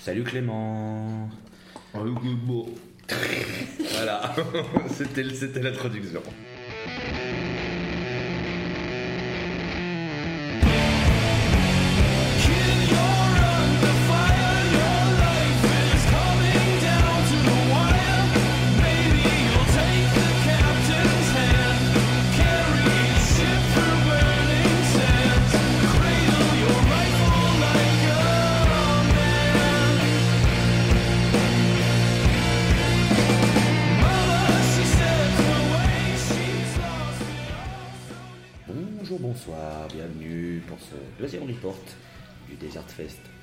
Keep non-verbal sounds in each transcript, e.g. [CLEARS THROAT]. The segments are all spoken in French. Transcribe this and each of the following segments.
Salut Clément. [LAUGHS] voilà, [LAUGHS] c'était c'était l'introduction.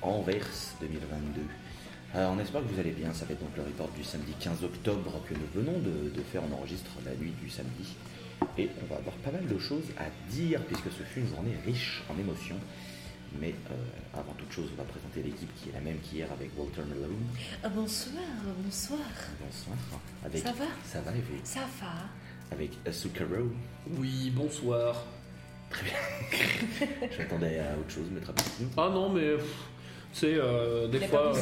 Anvers 2022. Alors, on espère que vous allez bien, ça va être donc le report du samedi 15 octobre que nous venons de, de faire, on enregistre la nuit du samedi. Et on va avoir pas mal de choses à dire puisque ce fut une journée riche en émotions. Mais euh, avant toute chose, on va présenter l'équipe qui est la même qu'hier avec Walter Malone. Ah, bonsoir, bonsoir. Bonsoir. Avec, Ça va? Ça va et vous? Ça va Avec Asukaro. Oui, bonsoir. [LAUGHS] J'attendais à autre chose, mais très bien. Ah non, mais pff, c'est euh, des fois, euh,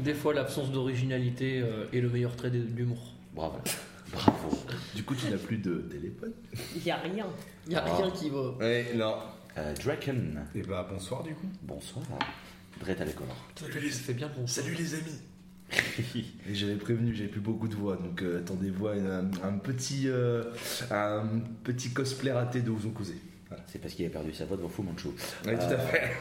des fois l'absence d'originalité euh, est le meilleur trait de l'humour. [LAUGHS] Bravo. Bravo. Du coup, tu n'as plus de téléphone? Il n'y a rien. Il y a Ah. rien qui va. Ouais, non. Euh, Draken. Et bah bonsoir du coup. Bonsoir. Dret avec Honor. Ça fait bien qu'on Salut les amis [LAUGHS] Et j'avais prévenu, j'avais plus beaucoup de voix, donc euh, attendez-vous à un, un petit, euh, un petit cosplay raté de vous en causer. Voilà. C'est parce qu'il a perdu sa voix devant Fu Manchu. Ouais, tout à fait.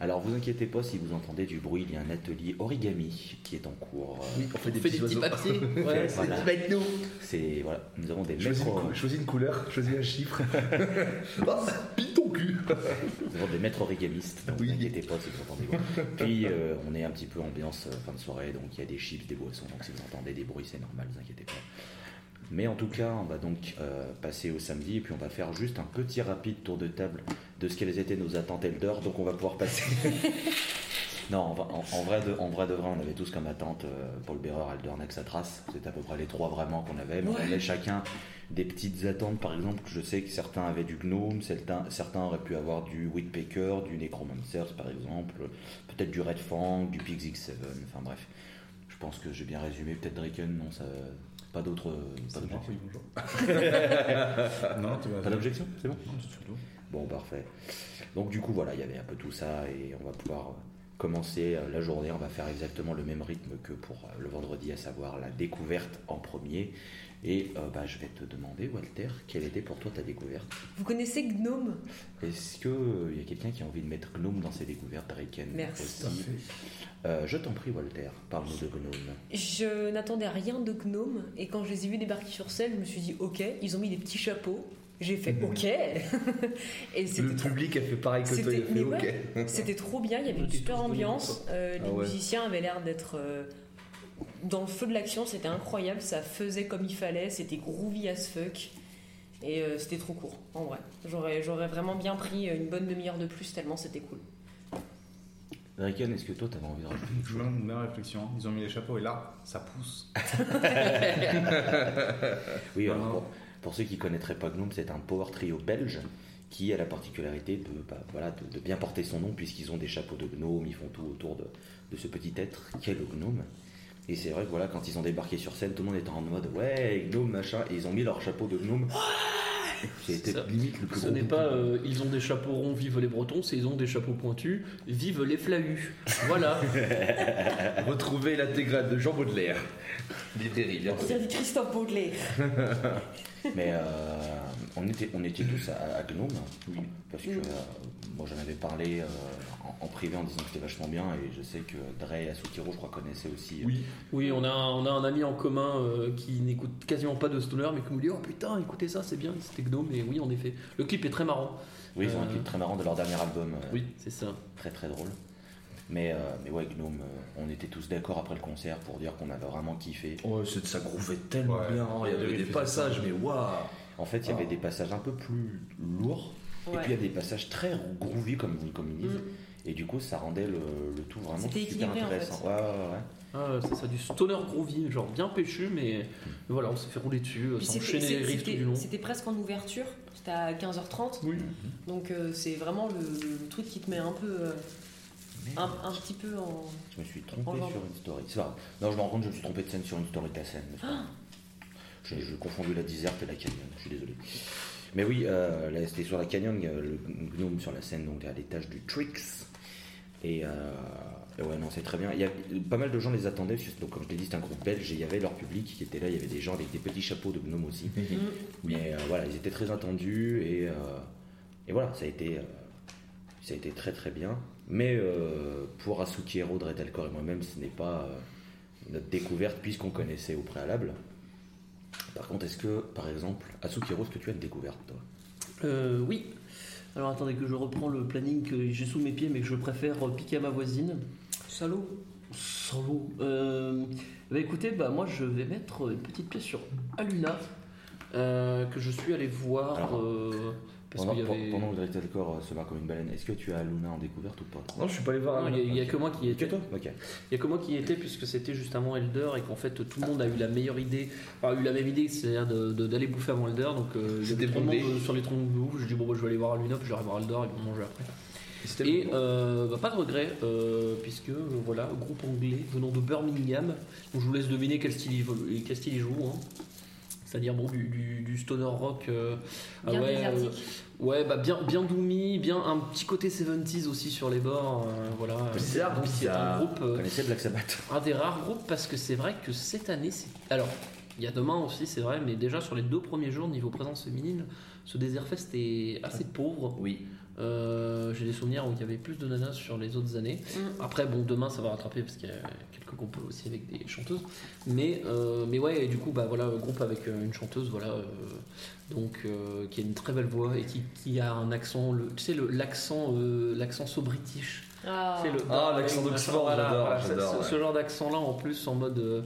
Alors vous inquiétez pas si vous entendez du bruit, il y a un atelier origami qui est en cours. Oui, on fait On des fait petits des petits papiers. [LAUGHS] Ouais, c'est- Voilà. Nous C'est voilà, nous avons des choisis maîtres, une, choisis une couleur, choisis un chiffre. [LAUGHS] oh, pile ton cul nous avons des maîtres origamistes. Donc Oui. vous inquiétez pas si vous entendez. bruit. Puis euh, on est un petit peu ambiance euh, fin de soirée, donc il y a des chips, des boissons. Donc si vous entendez des bruits, c'est normal, vous inquiétez pas. Mais en tout cas, on va donc euh, passer au samedi et puis on va faire juste un petit rapide tour de table de ce qu'elles étaient nos attentes Elder. Donc on va pouvoir passer. [LAUGHS] non, en, en- en vrai de, en vrai de vrai, on avait tous comme attente euh, pour le bearer Elder Naxatras. C'était à peu près les trois vraiment qu'on avait. Mais on avait chacun des petites attentes. Par exemple, je sais que certains avaient du gnome, certains, certains auraient pu avoir du Whitpacker, du Necromancer par exemple, peut-être du Red Fang, du Pix X7. Enfin bref, je pense que j'ai bien résumé. Peut-être Draken, non, ça. Pas d'autres. Pas d'objection. oui, bonjour. [LAUGHS] non. Pas d'objection, c'est bon Non, c'est surtout. Bon, parfait. Donc, du coup, voilà, il y avait un peu tout ça et on va pouvoir euh, commencer euh, la journée. On va faire exactement le même rythme que pour euh, le vendredi, à savoir la découverte en premier. Et euh, bah, je vais te demander, Walter, quelle était pour toi ta découverte? Vous connaissez Gnome? Est-ce qu'il y a quelqu'un qui a envie de mettre Gnome dans ses découvertes, Draken Merci. aussi Euh, Je t'en prie, Walter, parle-nous de Gnome. Je n'attendais rien de Gnome et quand je les ai vus débarquer sur scène, je me suis dit ok, ils ont mis des petits chapeaux. J'ai fait ok. [LAUGHS] et Le c'était trop, public a fait pareil que toi, il a C'était- fait mais ok. ouais. c'était trop bien, il y avait On une super ambiance. euh, les Ah ouais. musiciens avaient l'air d'être euh, dans le feu de l'action, c'était incroyable, ça faisait comme il fallait, c'était groovy as fuck. Et euh, c'était trop court, en vrai. J'aurais, j'aurais vraiment bien pris une bonne demi-heure de plus tellement c'était cool. Draken, est-ce que toi, tu avais envie de rajouter quelque Je chose? me demande une bonne réflexion. Ils ont mis les chapeaux et là, ça pousse. [LAUGHS] Oui, alors non. Pour, ceux qui ne connaîtraient pas Gnome, c'est un power trio belge qui a la particularité de, bah, voilà, de, de bien porter son nom puisqu'ils ont des chapeaux de gnome, ils font tout autour de, de ce petit être qu'est le gnome. Et c'est vrai que voilà, quand ils ont débarqué sur scène, tout le monde était en mode ouais, gnome, machin, et ils ont mis leur chapeau de gnome. C'était Ça- limite le plus Ce n'est pas euh, ils ont des chapeaux ronds, vive les Bretons, c'est ils ont des chapeaux pointus, vive les Flahus. Voilà. [LAUGHS] Retrouvez l'intégrale de Jean Baudelaire. Librairie, bien On du Christophe Baudelaire. [LAUGHS] Mais euh, on, était, on était tous à, à Gnome, oui, parce que euh, moi j'en avais parlé euh, en, en privé en disant que c'était vachement bien, et je sais que Dre et Asukiro, je crois, connaissaient aussi. Oui. Oui, on a, un- on a un ami en commun qui n'écoute quasiment pas de Stoner, mais qui nous dit Oh putain, écoutez ça, c'est bien, c'était Gnome. Et oui, en effet. Le clip est très marrant. Oui, ils ont un clip très marrant de leur dernier album. Oui, c'est ça. Très très drôle. Mais, euh, mais ouais, Gnome, euh, on était tous d'accord après le concert pour dire qu'on avait vraiment kiffé. Oh, c'est- ça grouvait tellement Ouais. bien. Il y avait des passages, mais waouh En fait, il y avait Ah. des passages un peu plus lourds, et Ouais. puis il y a des passages très groovy, comme, comme ils disent. Mm. Et du coup, ça rendait le, le tout vraiment C'était super équilibré, en intéressant. fait. Ouais, ouais, ouais. Ah, c'est ça, du Stoner groovy, genre bien péchu, mais, mais voilà, on s'est fait rouler dessus, euh, Puis sans c'était- enchaîner les riffs tout du long. c'était presque en ouverture, c'était à 15h30. Oui. Donc euh, c'est vraiment le, le truc qui te met un peu euh, un, un petit peu en. Je me suis trompé sur une story. Non, je me rends compte, je me suis trompé de scène sur une story de la scène. mais c'est pas grave. J'ai j'ai confondu la déserte et la canyon, je suis désolé. Mais oui, euh, c'était sur la canyon, le gnome sur la scène, donc à l'étage du Trix. Et, euh, et ouais, non, c'est très bien. Il y a, pas mal de gens les attendaient, parce que, donc, comme je l'ai dit, c'est un groupe belge et il y avait leur public qui était là. Il y avait des gens avec des petits chapeaux de gnome aussi. [LAUGHS] Mais euh, voilà, ils étaient très attendus et, euh, et voilà, ça a été, ça a été très très bien. Mais euh, pour Asuki Hero, Dretelcore et moi-même, ce n'est pas euh, notre découverte puisqu'on connaissait au préalable. Par contre, est-ce que, par exemple, Asuki Hero, est-ce que tu as une découverte toi? Euh, oui. Alors attendez que je reprends le planning que j'ai sous mes pieds, mais que je préfère piquer à ma voisine. Salaud. Salaud. Euh, bah écoutez, bah moi je vais mettre une petite pièce sur Aluna euh, que je suis allé voir Alors, euh, parce Pendant, y avait. pendant que Dretelcore se bat comme une baleine, est-ce que tu as Luna en découverte ou pas Non, je suis pas allé voir. Il y a- il y, a que moi qui y Que étais. toi? Ok. Il y a que moi qui y étais puisque c'était juste avant Elder et qu'en fait tout le monde a eu la meilleure idée, enfin a eu la même idée, c'est-à-dire d'aller bouffer avant Elder. Donc euh, il y C'était avait tout le monde bondé. euh, sur les troncs de bouffe. Je dis bon bah, je vais aller voir Aluna puis je vais aller voir Elder et ils vont manger après. Et euh, bah, pas de regret, euh, puisque euh, voilà, groupe anglais venant de Birmingham. Donc, je vous laisse deviner quel style il, vole- quel style il joue. hein. C'est-à-dire bon, du, du- du stoner rock. euh, ah ouais, euh. Ouais, bah bien, bien doomy, bien un petit côté 70s aussi sur les bords. euh, voilà. Bizarre, Donc, c'est un groupe. Euh, connaissez Black Sabbath un des rares groupes parce que c'est vrai que cette année, c'est. Alors, il y a demain aussi, c'est vrai, mais déjà sur les deux premiers jours, niveau présence féminine, ce Desert Fest est assez pauvre. Oui. Euh, J'ai des souvenirs où il y avait plus de nanas sur les autres années. Mm. Après, bon, demain ça va rattraper parce qu'il y a quelques groupes aussi avec des chanteuses. Mais, euh, mais ouais, et du coup, bah voilà, groupe avec euh, une chanteuse, voilà, euh, donc euh, qui a une très belle voix et qui, qui a un accent, le, tu sais, l'accent, euh, l'accent so british. Ah. C'est le- Ah, l'accent d'Oxford, j'adore, ce- j'adore, ce, ce genre d'accent-là, en plus, en mode.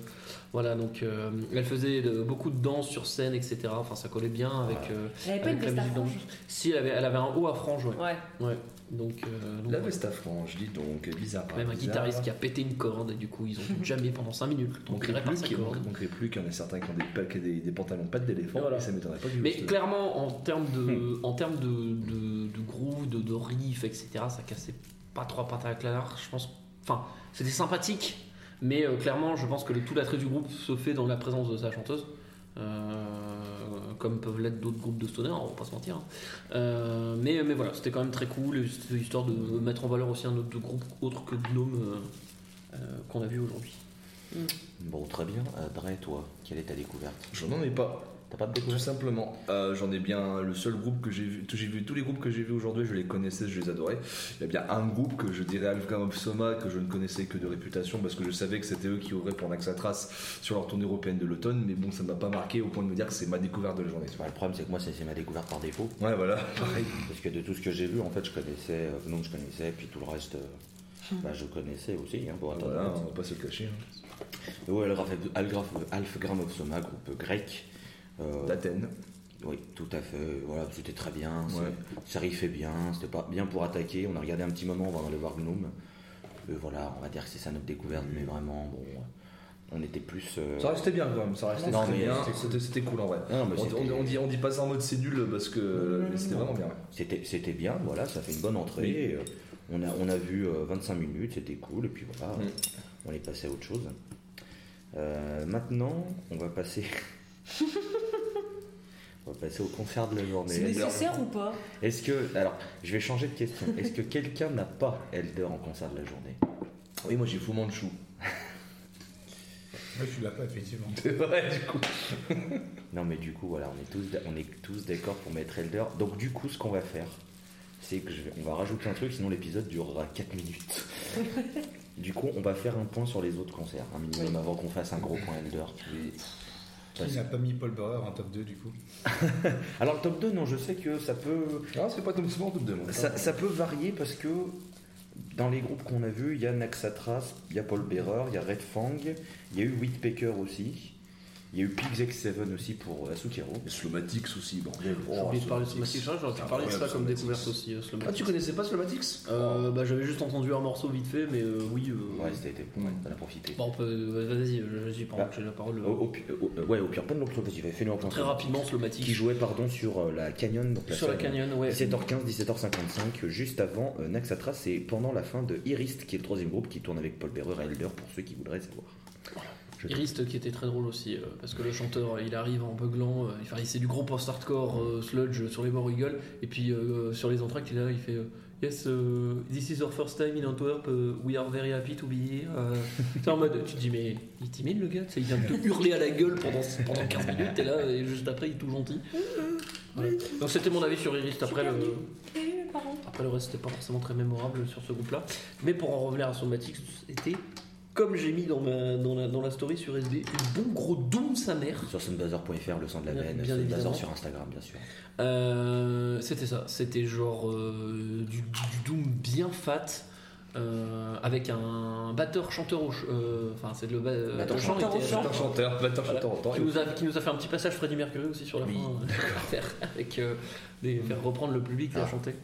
Voilà, donc euh, elle faisait de- beaucoup de danse sur scène, etc. Enfin, ça collait bien avec, euh, Elle avait pas une la veste à musique dans franges Si, elle avait, elle avait un haut à frange, ouais. Ouais. ouais. Donc, euh, donc, La veste à frange, dis donc, bizarre. même un bizarre. guitariste qui a pété une corde et du coup ils ont [LAUGHS] jamais pendant 5 minutes On plus qu'il manquerait plus qu'il y en ait certains qui ont des, pa- qui ont des, des pantalons pattes d'éléphant Voilà. ça m'étonnerait pas du Mais tout. clairement en termes de, en termes de, de, de groove, de, de riff, etc. Ça cassait pas trois pattes à la claire. Je pense, enfin c'était sympathique, mais euh, clairement je pense que le, tout l'attrait du groupe se fait dans la présence de sa chanteuse. Euh, comme peuvent l'être d'autres groupes de stoner, on va pas se mentir. hein. Euh, mais, mais voilà, c'était quand même très cool, histoire de mettre en valeur aussi un autre groupe autre que Gnome euh, euh, qu'on a vu aujourd'hui. Bon, très bien. Euh, Dre, toi, quelle est ta découverte? Je n'en ai pas. T'as pas de Tout simplement, Euh, j'en ai bien le seul groupe que j'ai vu, j'ai vu tous les groupes que j'ai vus aujourd'hui, je les connaissais, je les adorais. Il y a bien un groupe que je dirais of Soma que je ne connaissais que de réputation parce que je savais que c'était eux qui auraient pour Naxatras sur leur tournée européenne de l'automne, mais bon, ça m'a pas marqué au point de me dire que c'est ma découverte de la journée. Bah, Le problème, c'est que moi, c'est ma découverte par défaut. Ouais, voilà, pareil. Parce que de tout ce que j'ai vu, en fait, je connaissais, euh, non, je connaissais, puis tout le reste, euh, bah, je connaissais aussi, hein, pour Voilà, on va pas se le cacher. hein. Ouais, Algraf, Algraf, Alfgram of Soma, groupe grec. Euh, D'Athènes. oui, tout à fait. Voilà, c'était très bien. Ouais. Ça riffait bien. C'était pas bien pour attaquer. On a regardé un petit moment avant d'aller voir Gnome. Et voilà, on va dire que c'est ça notre découverte, mais vraiment, bon, on était plus. euh, Ça restait bien quand même, ça restait Non, très mais bien, c'était cool en vrai. Non, mais On, c'était- on- on dit, on dit pas ça en mode c'est nul parce que mais c'était vraiment bien. C'était, bien, voilà, ça fait une bonne entrée. et, euh, on, a, on a vu euh, 25 minutes, c'était cool, et puis voilà, Mm. on est passé à autre chose. Euh, maintenant, on va passer. [LAUGHS] on va passer au concert de la C'est journée. nécessaire ou pas Est-ce que. Alors, je vais changer de question. [LAUGHS] Est-ce que quelqu'un n'a pas Elder en concert de la journée? Oui, moi j'ai Fu Manchu. [LAUGHS] Moi, je suis là pas, effectivement. C'est vrai, du coup. [LAUGHS] Non, mais du coup, voilà, on est tous, on est tous d'accord pour mettre Elder. Donc, du coup, ce qu'on va faire, c'est que je vais, on va rajouter un truc, sinon l'épisode durera 4 minutes. du coup, on va faire un point sur les autres concerts, un minimum avant qu'on fasse un gros point Elder. Qui n'a pas mis Paul Bauer en top 2 du coup [LAUGHS] Alors, le top 2, non, je sais que ça peut, Ah, c'est pas ou de non. ça, ça peut varier parce que dans les groupes qu'on a vus, il y a Naxatras, il y a Paul Bearer, il y a Red Fang, il y a eu Whitpecker aussi. Il y a eu Pigs X7 aussi pour Asukero. Et Slomatics aussi, bordel. J'ai Oh, oublié de parler de Slomatics. J'aurais pu parler de ça comme découverte aussi. euh, Ah, tu connaissais pas Slomatics Euh, bah, J'avais juste entendu un morceau vite fait, mais euh, oui. euh, Ouais, c'était été. Ouais, t'en as profité. Bon, peut- vas-y, je suis pas Bah, j'ai la parole. Au, au euh, ouais, au pire, pas de positive. Fais-nous un point Très rapidement, Slomatics. Qui jouait, pardon, sur euh, la Canyon. Donc Sur la Canyon, ouais. 17h15, 17h55, juste avant euh, Naxatras et pendant la fin de Irist, qui est le troisième groupe qui tourne avec Paul Bearer et Elder pour ceux qui voudraient savoir. Je- Irist qui était très drôle aussi, euh, parce que le chanteur il arrive en beuglant, euh, enfin, c'est du gros post-hardcore euh, sludge sur les bords il gueule, et puis euh, sur les entractes il est là, il fait euh, Yes, this is our first time in Antwerp, we are very happy to be here. Euh, [LAUGHS] c'est en mode, tu te dis, mais il est timide le gars, il vient de te hurler à la gueule pendant, pendant 15 [LAUGHS] minutes, et là, et juste après il est tout gentil. Voilà. Donc c'était mon avis sur Irist après le. Après le reste, c'était pas forcément très mémorable sur ce groupe-là. Mais pour en revenir à Somatics, c'était, comme j'ai mis dans, ma, dans, la, dans la story sur SD, une bon gros doom sa mère. Sur sunbuzzer.fr, le sang de la veine, évidemment. sur Instagram, bien sûr. Euh, c'était ça, c'était genre euh, du, du doom bien fat. euh, avec un batteur chanteur au euh, enfin c'est le ba- Batteur chant chanteur était- chanteur, batteur Voilà. chanteur, autant. qui, nous a, qui nous a fait un petit passage Freddie Mercury aussi sur la Oui, fin [LAUGHS] avec des, faire reprendre le public et Ah. à chanter.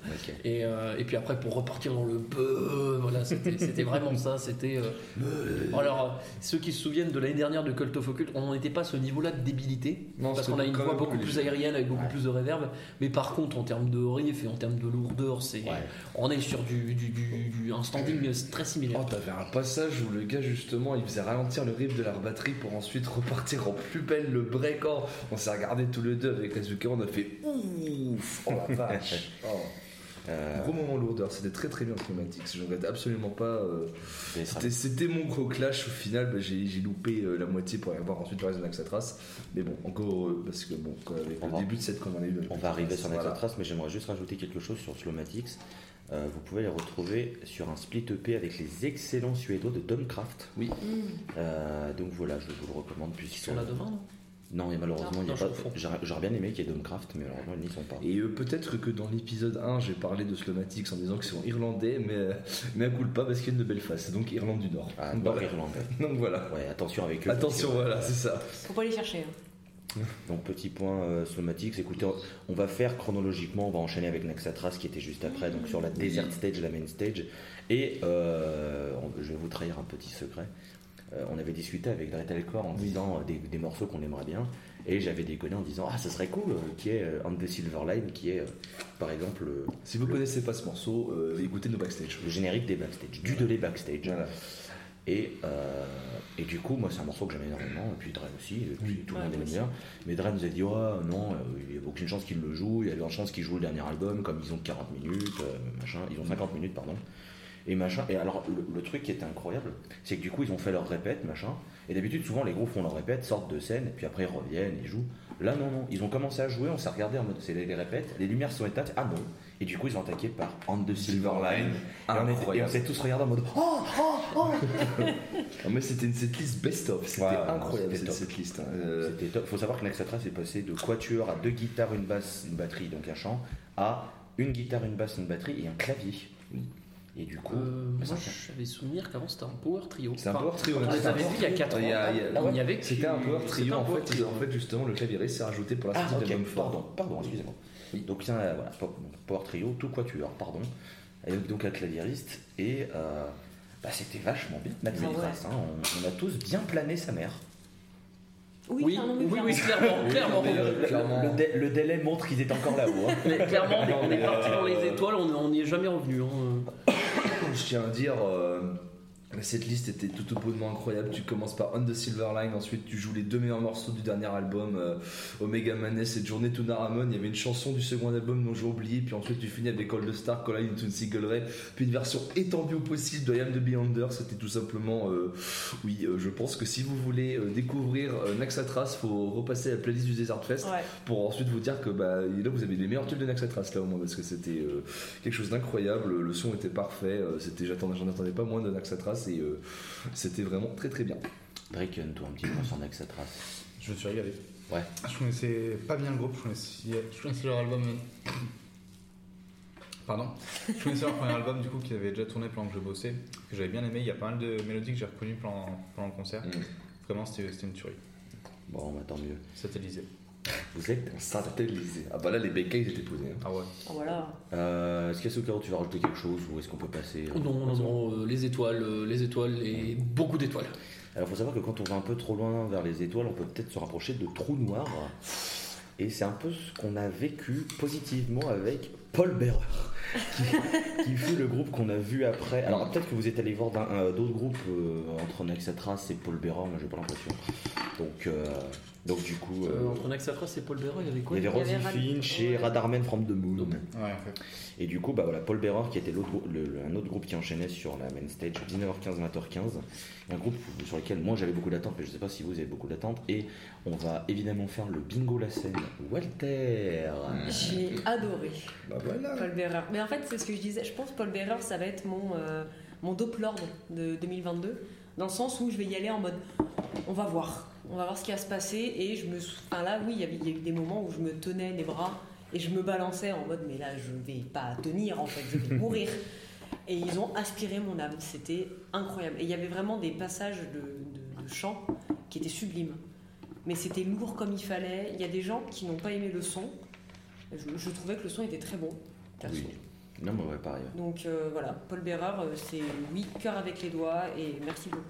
Et, euh, et puis après, pour repartir dans le peu, voilà, c'était vraiment ça. C'était. euh, alors, ceux qui se souviennent de l'année dernière de Cult of Occult, on n'en était pas à ce niveau-là de débilité. Non, parce qu'on a une voix beaucoup plus aérienne avec beaucoup Ouais. plus de réverb. Mais par contre, en termes de riff et en termes de lourdeur, c'est. Ouais. On est sur du, du, du- du- un standing très similaire. Oh, t'avais un passage où le gars, justement, il faisait ralentir le riff de la batterie pour ensuite repartir en plus belle le break. Oh, on s'est regardé tous les deux avec Azuka, on a fait ouf Oh la [LAUGHS] vache Oh. Euh, Gros moment lourdeur, c'était très très bien Climatics, je regrette absolument pas. euh, c'était- mon gros clash au final, bah, j'ai loupé euh, la moitié pour aller voir ensuite le reste de Naxatras. Mais bon, encore heureux, parce que bon, quand- avec On le va- début de cette comme on a eu. On va arriver sur Voilà. Naxatras, mais j'aimerais juste rajouter quelque chose sur Slomatics. Euh, vous pouvez les retrouver sur un split EP avec les excellents suédois de Domcraft. Oui. Euh, donc voilà, je vous le recommande puisqu'ils Ils sont là demain, non? Non, et malheureusement, il y a pas. J'aurais bien aimé qu'il y ait Domcraft, mais malheureusement, ils n'y sont pas. Et euh, peut-être que dans l'épisode 1, j'ai parlé de Slomatics en disant qu'ils sont irlandais, mais, euh, mais à coup pas parce qu'ils viennent de Belfast, donc Irlande du Nord. Ah, voilà. irlandais. [LAUGHS] Donc voilà. Ouais, attention avec eux. Attention, que- voilà, c'est ça. Faut pas les chercher. hein. [LAUGHS] Donc petit point euh, Slomatics, écoutez, on- va faire chronologiquement, on va enchaîner avec Naxatras qui était juste après, donc sur la Desert Stage, la Main Stage. Et euh, je vais vous trahir un petit secret. Euh, on avait discuté avec Dretelcore en disant euh, des, des morceaux qu'on aimerait bien, et j'avais déconné en disant ah ça serait cool, euh, qui est euh, On the Silver Line, qui est euh, par exemple le, Si vous connaissez pas ce morceau, euh, écoutez nos backstage. le générique des backstage, du de les backstage. Voilà. Et, euh, et du coup, moi, c'est un morceau que j'aime énormément, et puis Dren aussi, et puis tout le Ouais, monde aime bien. Mais Dren nous a dit, oh, non, euh, il n'y a aucune chance qu'il le joue, il y a une chance qu'il joue le dernier album, comme ils ont 40 minutes, euh, machin, ils ont 50 minutes, pardon. Et machin. Et alors, le, le truc qui était incroyable, c'est que du coup, ils ont fait leur répète, machin. Et d'habitude, souvent, les groupes font leur répète, sortent de scène, et puis après, ils reviennent, ils jouent. Là, non, non, ils ont commencé à jouer, on s'est regardé en mode, c'est les, les répètes, les lumières sont éteintes, ah non. Et du coup, ils ont attaqué par On the Silver Line. Et on, était- et on Incroyable. s'est tous regardés en mode, oh, oh, oh [LAUGHS] Non, mais c'était une setlist best-of, c'était Ouais, incroyable cette setlist. hein. Euh, C'était top. Faut savoir que Naxatras est passé de quatuor à deux guitares, une basse, une batterie, donc un chant, à une guitare, une basse, une batterie et un clavier. Et du coup, Euh, moi, j'avais souvenir qu'avant c'était un power trio. C'est un power trio, On les avait vus il y a 4 ans. Il y a- il y a- Il y avait C'était un power trio un en power fait, trio. en fait justement le clavieriste s'est rajouté pour la Ah, sortie ok, d'album fort. pardon, pardon, excusez-moi. Donc, tiens, euh, voilà, po- Power Trio, tout quatuor, pardon. Avec donc un claviériste, et euh, bah, c'était vachement bien, Naxatras. hein. On, on a tous bien plané sa mère. Oui, Oui, oui, clairement, oui, clairement. clairement, clairement. mais, euh, Le, Clairement. le dé- le délai montre qu'ils étaient encore là-haut. hein. Mais [LAUGHS] clairement, on est- on est mais, parti euh, dans les étoiles, on n'y est jamais revenu. hein. Je tiens à dire, euh, cette liste était tout au bonnement incroyable. Tu commences par On the Silver Line, ensuite tu joues les deux meilleurs morceaux du dernier album, euh, Omega Madness et Journée to Naramon. Il y avait une chanson du second album dont j'ai oublié, puis ensuite tu finis avec All the Star, Collide into Single Ray, puis une version étendue au possible de I Am the Beyonder. C'était tout simplement, euh, oui, euh, je pense que si vous voulez découvrir Naxatras, faut repasser la playlist du Desert Fest Ouais. pour ensuite vous dire que bah, là vous avez les meilleurs tubes de Naxatras là au moins parce que c'était quelque chose d'incroyable, le son était parfait, c'était j'attendais j'en attendais pas moins de Naxatras et euh, c'était vraiment très très bien. Draken, toi, un petit point sur Naxatras. Je me suis régalé. Ouais. Je connaissais pas bien le groupe, je connaissais, je connaissais leur album. [COUGHS] Pardon. Je connaissais leur premier album du coup qui avait déjà tourné pendant que je bossais, que j'avais bien aimé. Il y a pas mal de mélodies que j'ai reconnues pendant, pendant le concert. Mm. Vraiment, c'était c'était une tuerie. Bon, bah, tant mieux. Satellisé. Vous êtes Satellisé. Ah bah là, les bécailles ils étaient posés. hein. Ah ouais. Ah, voilà. Euh, est-ce qu'Yasukaru, tu vas rajouter quelque chose ou est-ce qu'on peut passer euh, Non, non, non, euh, les étoiles, euh, les étoiles et beaucoup d'étoiles. Alors, il faut savoir que quand on va un peu trop loin vers les étoiles, on peut peut-être se rapprocher de trous noirs. Et c'est un peu ce qu'on a vécu positivement avec Paul Bearer, qui, qui fut le groupe qu'on a vu après. Alors, peut-être que vous êtes allé voir d'un- d'autres groupes euh, entre Nexatras et Paul Bearer, moi j'ai pas l'impression. Donc, euh, donc, du coup, euh, Euh, entre Naxatras et Paul Bearer, il y avait quoi il y avait Rosie Finch et. Radarman from the Moon. Donc, Ouais, en fait. Et du coup, bah voilà, Paul Bearer qui était l'autre, grou- le- le- un autre groupe qui enchaînait sur la main stage 19h15, 20h15. Un groupe sur lequel moi j'avais beaucoup d'attentes, mais je sais pas si vous avez beaucoup d'attentes. Et on va évidemment faire le bingo la scène. Walter J'ai adoré Bah voilà. Paul Bearer. Mais en fait, c'est ce que je disais. Je pense que Paul Bearer, ça va être mon, euh, mon Doplord de 2022. Dans le sens où je vais y aller en mode on va voir. On va voir ce qui va se passer. Et je me. Enfin là, oui, il y avait- il y a eu des moments où je me tenais les bras et je me balançais en mode mais là, je vais pas tenir en fait, je vais mourir. [LAUGHS] Et ils ont aspiré mon âme. C'était incroyable. Et il y avait vraiment des passages de, de, de chant qui étaient sublimes. Mais c'était lourd comme il fallait. Il y a des gens qui n'ont pas aimé le son. Je, je trouvais que le son était très bon. perso. Oui. Non, mais ouais, pareil. Donc euh, voilà, Paul Bearer, euh, c'est oui, cœur avec les doigts et merci beaucoup.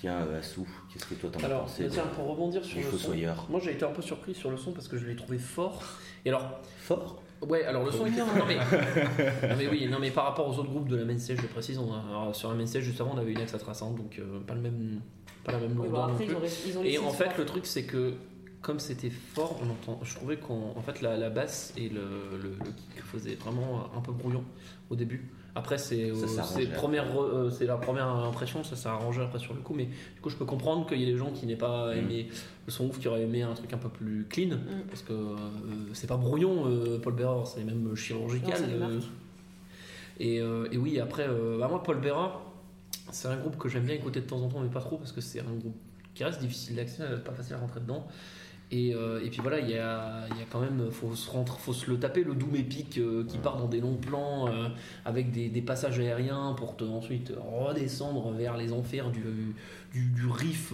Tiens, euh, Assou, qu'est-ce que toi t'en as Alors, pensé tiens, pour rebondir sur le son, moi j'ai été un peu surpris sur le son parce que je l'ai trouvé fort. Et alors, Fort? Ouais, alors le son était Non. non, mais, [LAUGHS] non, mais oui, non mais par rapport aux autres groupes de la main stage, je précise, on a- alors, sur la main stage juste avant, on avait une Axatras, hein, donc euh, pas le même, pas la même Oui, lourdeur bon, non après, plus. ils ont, ils ont Et en fait, le truc, c'est que comme c'était fort, on entend, je trouvais qu'en en fait, la, la basse et le, le, le kick faisaient vraiment un peu brouillon au début. Après, c'est euh, c'est euh, la première impression, ça s'est arrangé après sur le coup. Mais du coup, je peux comprendre qu'il y ait des gens qui n'aient pas Mm. aimé le son ouf, qui auraient aimé un truc un peu plus clean. Mm. Parce que euh, c'est pas brouillon, euh, Paul Bearer, c'est même chirurgical. Non, euh. et, euh, et oui, après, euh, bah, moi, Paul Bearer, c'est un groupe que j'aime bien écouter de temps en temps, mais pas trop, parce que c'est un groupe qui reste difficile d'accès, pas facile à rentrer dedans. Et, euh, et puis voilà, il y a, il y a quand même, faut se, faut se le taper, le doom épique euh, qui part dans des longs plans euh, avec des, des passages aériens pour te, ensuite redescendre vers les enfers du, du, du riff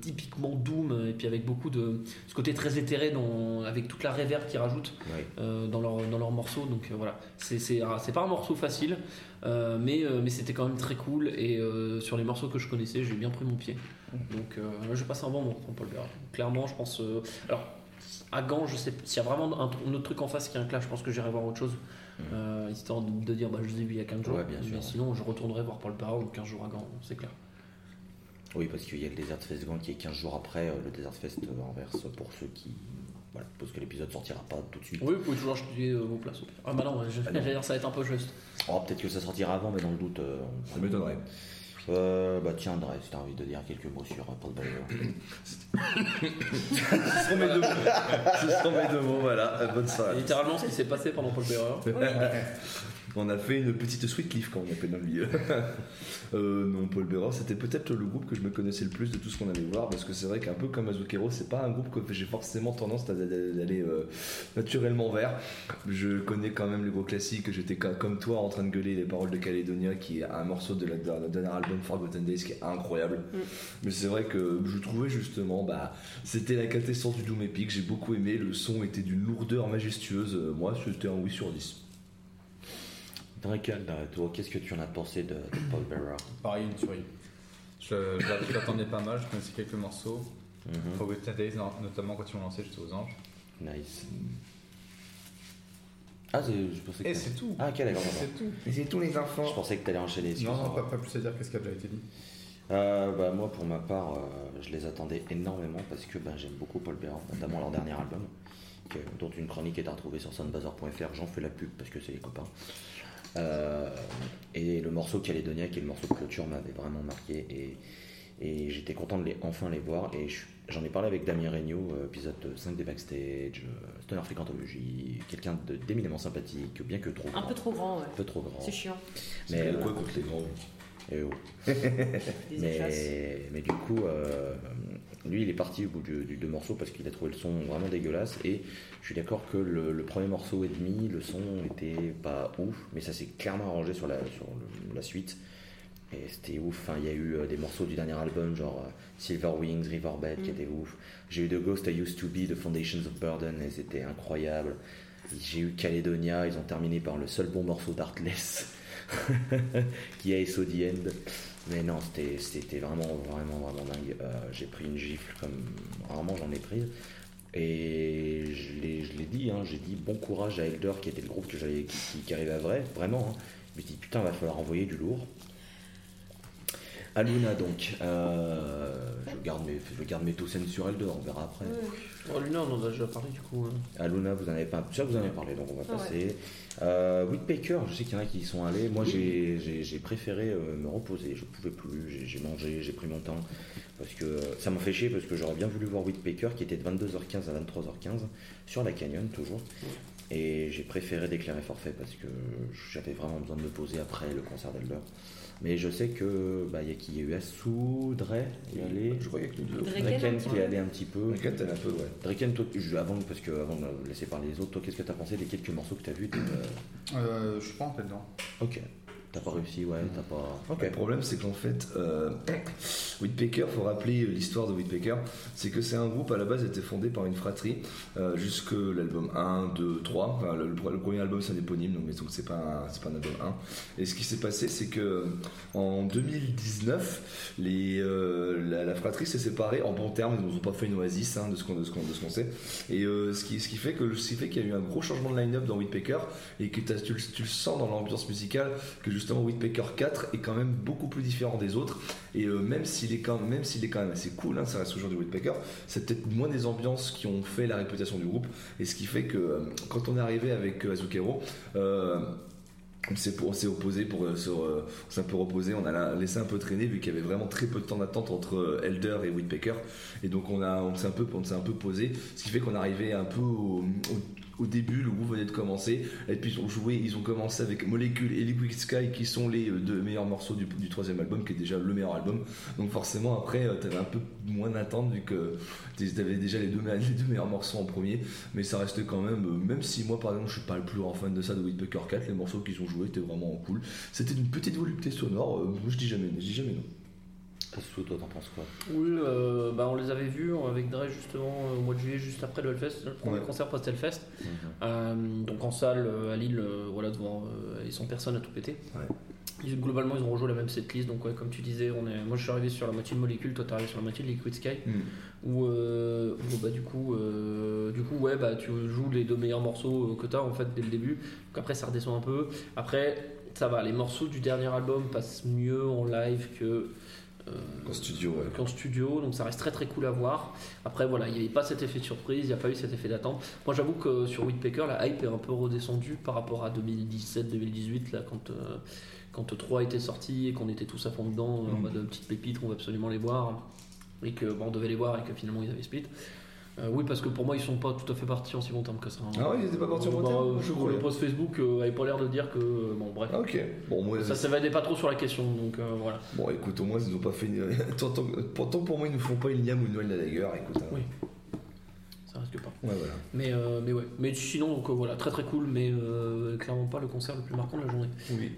typiquement doom, et puis avec beaucoup de ce côté très éthéré dans, avec toute la réverb qu'ils rajoutent Ouais. dans leur dans leurs morceaux. Donc voilà, c'est c'est pas un morceau facile, mais mais c'était quand même très cool. Et sur les morceaux que je connaissais, j'ai bien pris mon pied. Donc euh, là, j'ai passé un bon moment pour Paul Bearer. Clairement, je pense. euh, alors à Gand, je sais s'il y a vraiment un, un autre truc en face qui est un clash, je pense que j'irai voir autre chose. euh, histoire de, de dire bah, je les ai vus il y a 15 jours Ouais, bien sûr. mais sinon je retournerai voir Paul Bearer dans 15 jours à Gand c'est clair Oui, parce qu'il y a le Desert Fest Gand qui est 15 jours après euh, le Desert Fest Anvers pour ceux qui. Voilà, parce que l'épisode sortira pas tout de suite. oui vous pouvez toujours acheter euh, vos places ah bah non je- Ah [LAUGHS] j'allais dire ça va être un peu juste Oh, peut-être que ça sortira avant, mais dans le doute. euh, on- Ça m'étonnerait. Euh, bah tiens, André, si t'as envie de dire quelques mots sur euh, Paul Bearer. Ce sont mes deux mots. Ce sont mes deux mots, voilà. Bonne soirée. littéralement ce qui s'est passé pendant Paul Bearer [LAUGHS] On a fait une petite sweet leaf quand on appelle dans le milieu. [LAUGHS] Euh, non, Paul Bearer, c'était peut-être le groupe que je me connaissais le plus de tout ce qu'on allait voir parce que c'est vrai qu'un peu comme Azukero, c'est pas un groupe que j'ai forcément tendance à- d'aller euh, naturellement vers. Je connais quand même les gros classiques. J'étais comme toi en train de gueuler les paroles de Caledonia, qui est un morceau de la de la dernier album Forgotten Days qui est incroyable. Mm. Mais c'est vrai que je trouvais justement, bah, c'était la quintessence du Doom Epic. J'ai beaucoup aimé. Le son était d'une lourdeur majestueuse. Moi, c'était un oui sur 10. Draken, bah, toi, qu'est-ce que tu en as pensé de, de Paul Bearer Pareil, une tuerie. Je, je- je l'attendais pas mal, je connaissais quelques morceaux. Mhm. Forgotten Days, no- notamment quand ils l'ont lancé, j'étais aux anges. Nice. Ah, c'est- je pensais que. Et c'est tout. Ah, ok, d'accord. C'est tout. Et c'est tous les enfants. Je pensais que t'allais enchaîner. Non, non, pas, pas plus à dire qu'est-ce qui a déjà été dit. Euh, bah, moi, pour ma part, euh, je les attendais énormément parce que bah, j'aime beaucoup Paul Bearer, notamment leur dernier album, que- dont une chronique est à retrouver sur soundbazaar.fr. J'en fais la pub parce que c'est les copains. Euh, et le morceau Caledonia, qui est le morceau de clôture, m'avait vraiment marqué et, et j'étais content de les, enfin les voir. Et je- j'en ai parlé avec Damien Regnault, euh, épisode 5 des Backstage, euh, Stoner Fréquentologie, quelqu'un d'éminemment sympathique, bien que trop Un grand. peu trop grand, ouais. Un peu trop grand. C'est chiant. Mais, Mais euh, quoi contre les grands eh oh. [LAUGHS] Mais, mais du coup, euh, lui, il est parti au bout du, du deux morceaux parce qu'il a trouvé le son vraiment dégueulasse. Et je suis d'accord que le, le premier morceau et demi, le son était pas ouf, mais ça s'est clairement arrangé sur la, sur le- la suite. Et c'était ouf. Enfin, il y a eu euh, des morceaux du dernier album, genre euh, Silver Wings, Riverbed, qui Mm. étaient ouf. J'ai eu The Ghost I Used to Be, The Foundations of Burden, et c'était incroyable. J'ai eu Caledonia, ils ont terminé par le seul bon morceau d'Artless, [LAUGHS] qui est So End. Mais non, c'était vraiment, vraiment, vraiment dingue. Euh, J'ai pris une gifle comme rarement j'en ai pris. Et je l'ai dit, hein, j'ai dit bon courage à Elder qui était le groupe que qui- qui arrivait à vrai, vraiment. hein. Je me suis dit putain, va falloir envoyer du lourd. Aluna donc, euh, je, garde mes, je garde mes sur Elder, on verra après. Ouais. Oh, Luna, on en a déjà parlé du coup. hein. Aluna, vous en avez pas, ça vous en avez parlé, donc on va Ah ouais. passer. Euh, Whitpaker, je sais qu'il y en a qui y sont allés. Moi, j'ai- préféré euh, me reposer. Je pouvais plus. J'ai- mangé, j'ai pris mon temps parce que ça m'a fait chier parce que j'aurais bien voulu voir Whitpaker qui était de 22h15 à 23h15 sur la Canyon toujours. Et j'ai préféré déclarer forfait parce que j'avais vraiment besoin de me poser après le concert d'Elder. Mais je sais que bah, il y a qui y a eu Asu, Dre, il y allé. Je croyais que nous deux. Draken, qui est allé un petit peu. Draken, t'as un peu, ouais. Draken, toi, je- avant, parce que, avant de laisser parler les autres, toi, qu'est-ce que tu as pensé des quelques morceaux que tu as vus euh, Euh, je suis pas en tête dedans. Ok. T'as pas réussi, ouais, t'as pas. Le problème, c'est qu'en fait, euh, [CLEARS THROAT] Whitpaker, faut rappeler l'histoire de Whitpaker, c'est que c'est un groupe à la base était fondé par une fratrie euh, jusque l'album 1, 2, 3. Enfin, le, le premier album, c'est un éponyme, donc, mais donc c'est pas, un- c'est pas un album 1. Et ce qui s'est passé, c'est que en 2019, les, euh, la, la fratrie s'est séparée en bons termes. Ils n'ont pas fait une oasis hein, de ce qu'on de ce qu'on- de ce qu'on sait. Et euh, ce, qui, ce qui fait que ce qui fait qu'il y a eu un gros changement de line-up dans Whitpaker et que t'as- tu, le- tu le sens dans l'ambiance musicale que justement Whitpaker 4 est quand même beaucoup plus différent des autres. Et euh, même s'il est quand même assez cool hein, ça reste toujours du Whitpaker c'est peut-être moins des ambiances qui ont fait la réputation du groupe. Et ce qui fait que euh, quand on est arrivé avec euh, Azukero on s'est, opposé pour un peu reposé, on a la- laissé un peu traîner vu qu'il y avait vraiment très peu de temps d'attente entre Elder et Whitpaker et donc on s'est un peu posé ce qui fait qu'on arrivait un peu au- au début le groupe venait de commencer. Et puis ils ont joué ils ont commencé avec Molecule et Liquid Sky qui sont les euh, deux meilleurs morceaux du, troisième album qui est déjà le meilleur album. Donc forcément après euh, t'avais un peu moins d'attente vu que t'avais déjà [LAUGHS] les deux, meilleurs morceaux en premier. Mais ça restait quand même euh, même si moi par exemple je suis pas le plus grand fan de ça de Whitpaker 4 les morceaux qu'ils ont joués étaient vraiment cool. C'était une petite volupté sonore je dis jamais je dis jamais non Asu, toi, t'en penses quoi Oui, euh, bah, on les avait vus avec Dre justement euh, au mois de juillet, juste après le Hellfest, le premier Ouais. concert post-Hellfest. Euh, donc en salle euh, à Lille, euh, voilà, devant euh, ils sont personne à tout péter. Ouais. Ils- globalement, ils ont rejoué la même setlist. Donc, ouais, comme tu disais, on est, moi je suis arrivé sur la moitié de Molécule, toi t'es arrivé sur la moitié de Liquid Sky. Où, euh, où, bah, du, coup, euh, du coup, ouais, bah, tu joues les deux meilleurs morceaux euh, que t'as en fait dès le début. Donc après, ça redescend un peu. Après, ça va, les morceaux du dernier album passent mieux en live que. Euh, en studio ouais. qu'en studio, donc ça reste très très cool à voir. Après voilà, il n'y avait pas cet effet de surprise, il n'y a pas eu cet effet d'attente. Moi j'avoue que sur Whitpaker, la hype est un peu redescendue par rapport à 2017-2018, là quand, euh, quand 3 était sorti et qu'on était tous à fond dedans, en Mm. mode petites pépites, on va absolument les voir, et que bon, on devait les voir et que finalement ils avaient split. Euh, oui, parce que pour moi ils sont pas tout à fait partis en si bon terme que ça. hein. Ah ouais, ils étaient pas partis en bon Bah, terme euh, Je Je croyais. le post Facebook euh, avait pas l'air de dire que. euh, Bon, bref. Ah, ok bon moi Ça s'évadait pas trop sur la question, donc euh, voilà. Bon, écoute, au moins, ils n'ont pas fait. Une... [LAUGHS] tant, tant- pourtant, pour moi, ils ne font pas une Liam ou une Noël Gallagher. Écoute, hein. Oui. Ça risque pas. Ouais, voilà. Mais, euh, mais ouais. Mais sinon, donc euh, voilà, très très cool, mais euh, clairement pas le concert le plus marquant de la journée. Oui.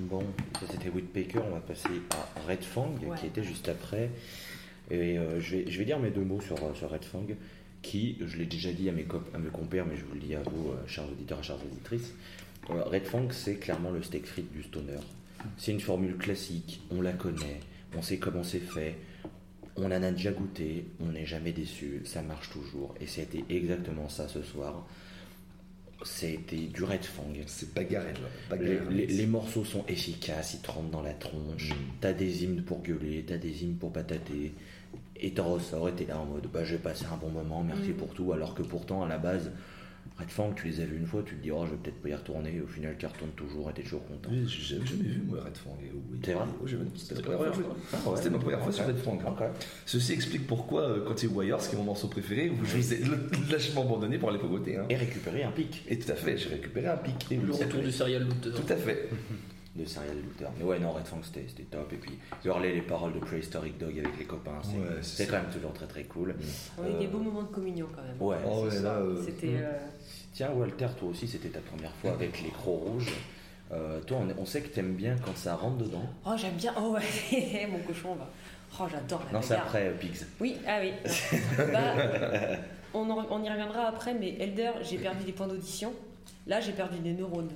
Bon, ça c'était Whitpaker, on va passer à Red Fang Ouais. qui était juste après. Et euh, je, vais, je vais dire mes deux mots sur, sur Red Fang, qui, je l'ai déjà dit à mes, à mes compères, mais je vous le dis à vous, euh, chers auditeurs, chères auditrices. Euh, Red Fang, c'est clairement le steak frites du stoner. C'est une formule classique, on la connaît, on sait comment c'est fait, on en a déjà goûté, on n'est jamais déçu, ça marche toujours. Et c'était exactement ça ce soir. C'était du Red Fang. C'est bagarre, là. Les, les- les morceaux sont efficaces, ils te rentrent dans la tronche. Mm. T'as des hymnes pour gueuler, t'as des hymnes pour patater. Et t'en ressors et t'es là en mode bah, je vais passer un bon moment, merci Mm. pour tout. Alors que pourtant, à la base, Red Fang, tu les as vus une fois, tu te dis oh, je vais peut-être pas y retourner. Et au final, tu retournes toujours et t'es toujours content. Oui, J'avais jamais vu, moi, Red Fang. et oui. C'est vrai Oui, j'avais- C'était ma première fois sur. Red Fang. hein. Ceci explique pourquoi, euh, quand il y a Warriors, qui est mon morceau préféré, où je vous ai lâchement abandonné pour aller pogoter. Hein. Et récupérer un pic Et tout à fait, j'ai récupéré un pic. Et Le retour du serial looter. Tout à fait. [LAUGHS] de Serial Looter. Mais ouais, non, Red Fang c'était top. Et puis, hurler les paroles de Prehistoric Dog avec les copains, c'est Ouais, quand même toujours très très cool. Ouais, Euh, des beaux moments de communion quand même. Ouais, Oh, c'est ouais, euh, C'était. euh, Tiens, Walter, toi aussi, c'était ta première fois avec les crocs rouges. Euh, toi, on, on sait que t'aimes bien quand ça rentre dedans. Oh, j'aime bien. Oh, ouais, [LAUGHS] mon cochon, va. Oh, j'adore la Non, c'est après euh, Pigs. Oui, ah oui. [LAUGHS] Bah, on, en- on y reviendra après, mais Elder, j'ai perdu des points d'audition. Là, j'ai perdu des neurones.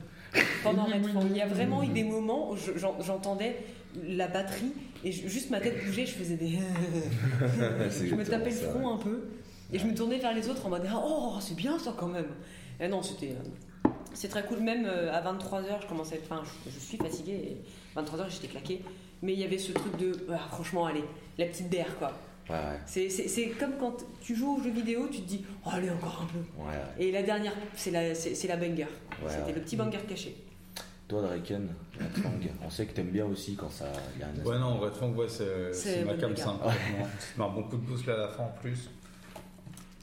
Pendant il y a vraiment eu des moments où je- j'en- j'entendais la batterie et je- juste ma tête bougeait, je faisais des. [LAUGHS] Je me tapais le ça, front un peu et je me tournais vers les autres en mode Ah, Oh, c'est bien ça quand même. Et non, c'était. euh, C'est très cool, même euh, à 23h, je commençais à être. Enfin, je, je suis fatiguée et 23h, j'étais claquée. Mais il y avait ce truc de. Ah, franchement, allez, la petite bière quoi. Ouais, ouais. C'est- C'est c'est comme quand tu joues aux jeux vidéo, tu te dis Oh, allez, encore un peu. ouais, ouais. Et la dernière, c'est la, la banger. Ouais, C'était ouais. le petit banger caché. Toi, Draken, Red Fang, on sait que t'aimes bien aussi quand ça. Il y a un Ouais, non, Red Fang, ouais, c'est ma cam sympa. Coup de boost là à la fin en plus.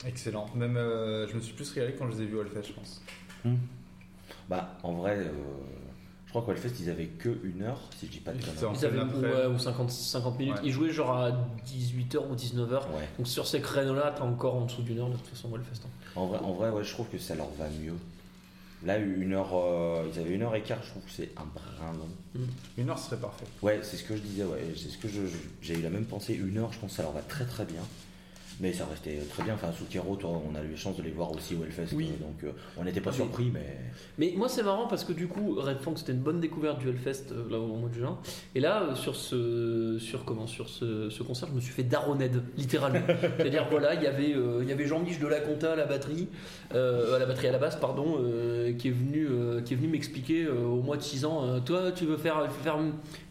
Excellent. Même, euh, je me suis plus régalé quand je les ai vus au Hellfest, je pense. Bah, en vrai, euh, je crois qu'au Hellfest, ils avaient que une heure, si je dis pas de conneries. Ils avaient ouais, ou 50, 50 minutes. Ouais. Ils jouaient genre à 18h ou 19h. Ouais. Donc sur ces créneaux-là, t'as encore en dessous d'une heure de toute façon, le festin. En vrai, en vrai, ouais, je trouve que ça leur va mieux. Là, une heure, euh, ils avaient une heure et quart, je trouve que c'est un brin long. Une heure serait parfait. Ouais, c'est ce que je disais, ouais, c'est ce que j'ai eu la même pensée. Une heure, je pense que ça leur va très très bien. Mais ça restait très bien. Enfin, Sukero, toi, on a eu la chance de les voir aussi au Hellfest. Oui. euh, donc, euh, on n'était pas oui. surpris, mais. Mais moi c'est marrant parce que du coup Red Fang c'était une bonne découverte du Hellfest euh, là au mois de juin. Et là euh, sur ce sur comment sur ce, ce concert je me suis fait daroned littéralement. [LAUGHS] C'est-à-dire voilà il y avait il y avait Jean-Mich de la Conta à la batterie à la batterie à la basse pardon qui est venu qui est venu m'expliquer au mois de 6 ans toi tu veux faire faire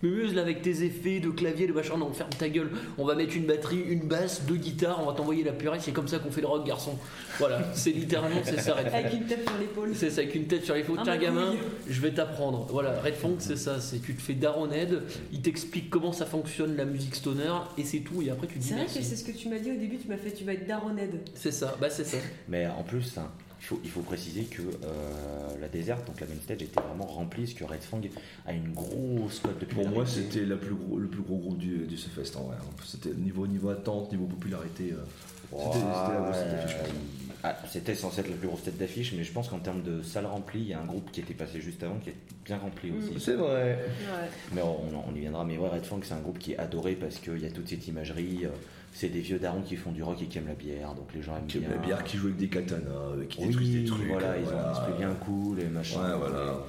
mumuse là avec tes effets de clavier de machin non ferme ta gueule on va mettre une batterie une basse deux guitares on va t'envoyer la purée c'est comme ça qu'on fait le rock garçon. Voilà c'est littéralement c'est ça Red. Avec une tête sur l'épaule. C'est ça, avec une tête sur. Un Tiens, gamin, je vais t'apprendre. Voilà, Red Fang, c'est ça. C'est tu te fais daroned, il t'explique comment ça fonctionne la musique stoner, et c'est tout. Et après, tu dis C'est vrai que c'est ce que tu m'as dit au début, tu m'as fait tu vas être daroned. C'est ça, bah c'est ça. Mais en plus, hein, il, faut, il faut préciser que euh, la déserte, donc la main stage, était vraiment remplie, parce que Red Fang a une grosse cote de Pour moi, popularité. c'était la plus gros, le plus gros groupe du, du en vrai. hein. C'était niveau, niveau attente, niveau popularité. euh, C'était- c'était la grosse tête d'affiche. Ah, c'était censé être la plus grosse tête d'affiche, mais je pense qu'en termes de salle remplie, il y a un groupe qui était passé juste avant qui est bien rempli aussi. C'est vrai. Ouais. Mais on, on y viendra. Mais ouais, Red Fang, c'est un groupe qui est adoré parce qu'il y a toute cette imagerie. euh, C'est des vieux darons qui font du rock et qui aiment la bière, donc les gens aiment Qui bien. la bière, qui joue avec des katanas, euh, qui Oui, détruisent des trucs. voilà, ils ont un esprit bien cool et machin. Ouais, voilà.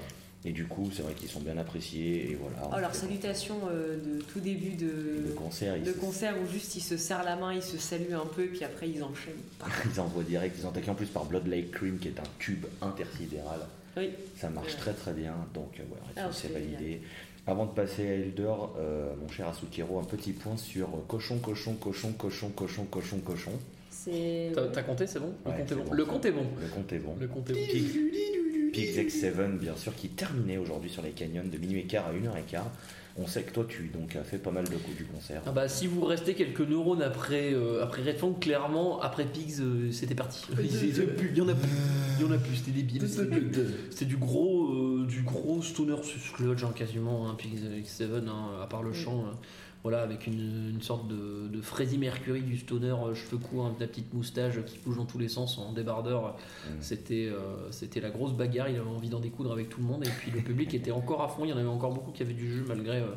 Et du coup, c'est vrai qu'ils sont bien appréciés et voilà. Alors, salutations euh, de tout début de, Le concert, de concert où juste ils se serrent la main, ils se saluent un peu, et puis après ils enchaînent. [LAUGHS] ils envoient direct. Ils ont attaqué en plus par Blood Lake Cream, qui est un tube intersidéral. Oui. Ça marche Ouais. très très bien, donc euh, ouais, Ah, c'est validé. Avant de passer à Elder, euh, mon cher Asukero, un petit point sur cochon, cochon, cochon, cochon, cochon, cochon, cochon. C'est. T'as t'as compté, c'est bon? Le Ouais, compte est c'est bon. bon. Le compte est bon. Le compte est bon. Le compte est bon. Pix X7, bien sûr, qui terminait aujourd'hui sur les canyons de minuit et quart à 1h15. On sait que toi, tu donc, as fait pas mal de coups du concert. Ah bah si vous restez quelques neurones après, euh, après Red Fang, clairement, après Pigs, euh, c'était parti. [LAUGHS] Il y en a plus, il y en a plus, il y en a plus, c'était débile. C'était du- C'était du gros, euh, du gros stoner sludge hein, quasiment, hein, Pigs X7, hein, à part le chant. Euh, voilà, avec une, une sorte de, de Freddie Mercury du stoner, euh, cheveux courts, hein, la petite moustache qui bouge dans tous les sens en débardeur. Mm. C'était euh, c'était la grosse bagarre, il avait envie d'en découdre avec tout le monde. Et puis le public était encore à fond, il y en avait encore beaucoup qui avaient du jeu malgré, euh,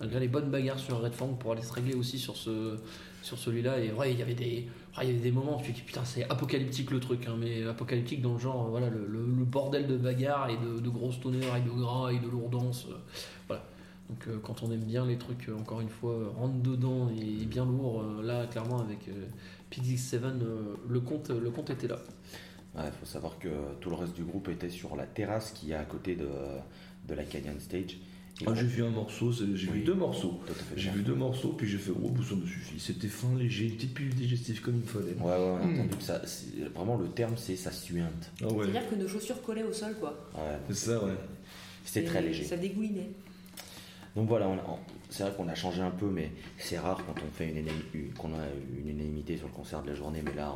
malgré les bonnes bagarres sur Red Fang pour aller se régler aussi sur ce sur celui-là. Et ouais, il y avait des, ouais, il y avait des moments, tu te dis putain, c'est apocalyptique le truc, hein, mais apocalyptique dans le genre, euh, voilà, le, le- le bordel de bagarre et de, de grosses tonneurs et de gras et de lourdance. euh, voilà. Donc euh, quand on aime bien les trucs, euh, encore une fois, euh, rentre dedans et bien lourd, euh, là clairement avec euh, Pixix 7, euh, le, compte, le compte était là. Il faut savoir que tout le reste du groupe était sur la terrasse qui est à côté de, de la Canyon Stage. Ah, j'ai vu un morceau, j'ai Oui. vu deux morceaux. J'ai vu deux morceaux, puis j'ai fait oh, bousson de suffit. C'était fin, léger, une petite pilule digestive comme il fallait. Ouais, ouais, on a entendu que ça. Vraiment, le terme, c'est ça suinte. Ah ouais, C'est-à-dire que nos chaussures collaient au sol, quoi. Ouais, c'est ça, ouais. C'était très léger. Ça dégoulinait. Donc voilà, on a- c'est vrai qu'on a changé un peu, mais c'est rare quand on fait une, qu'on a une unanimité sur le concert de la journée. Mais là,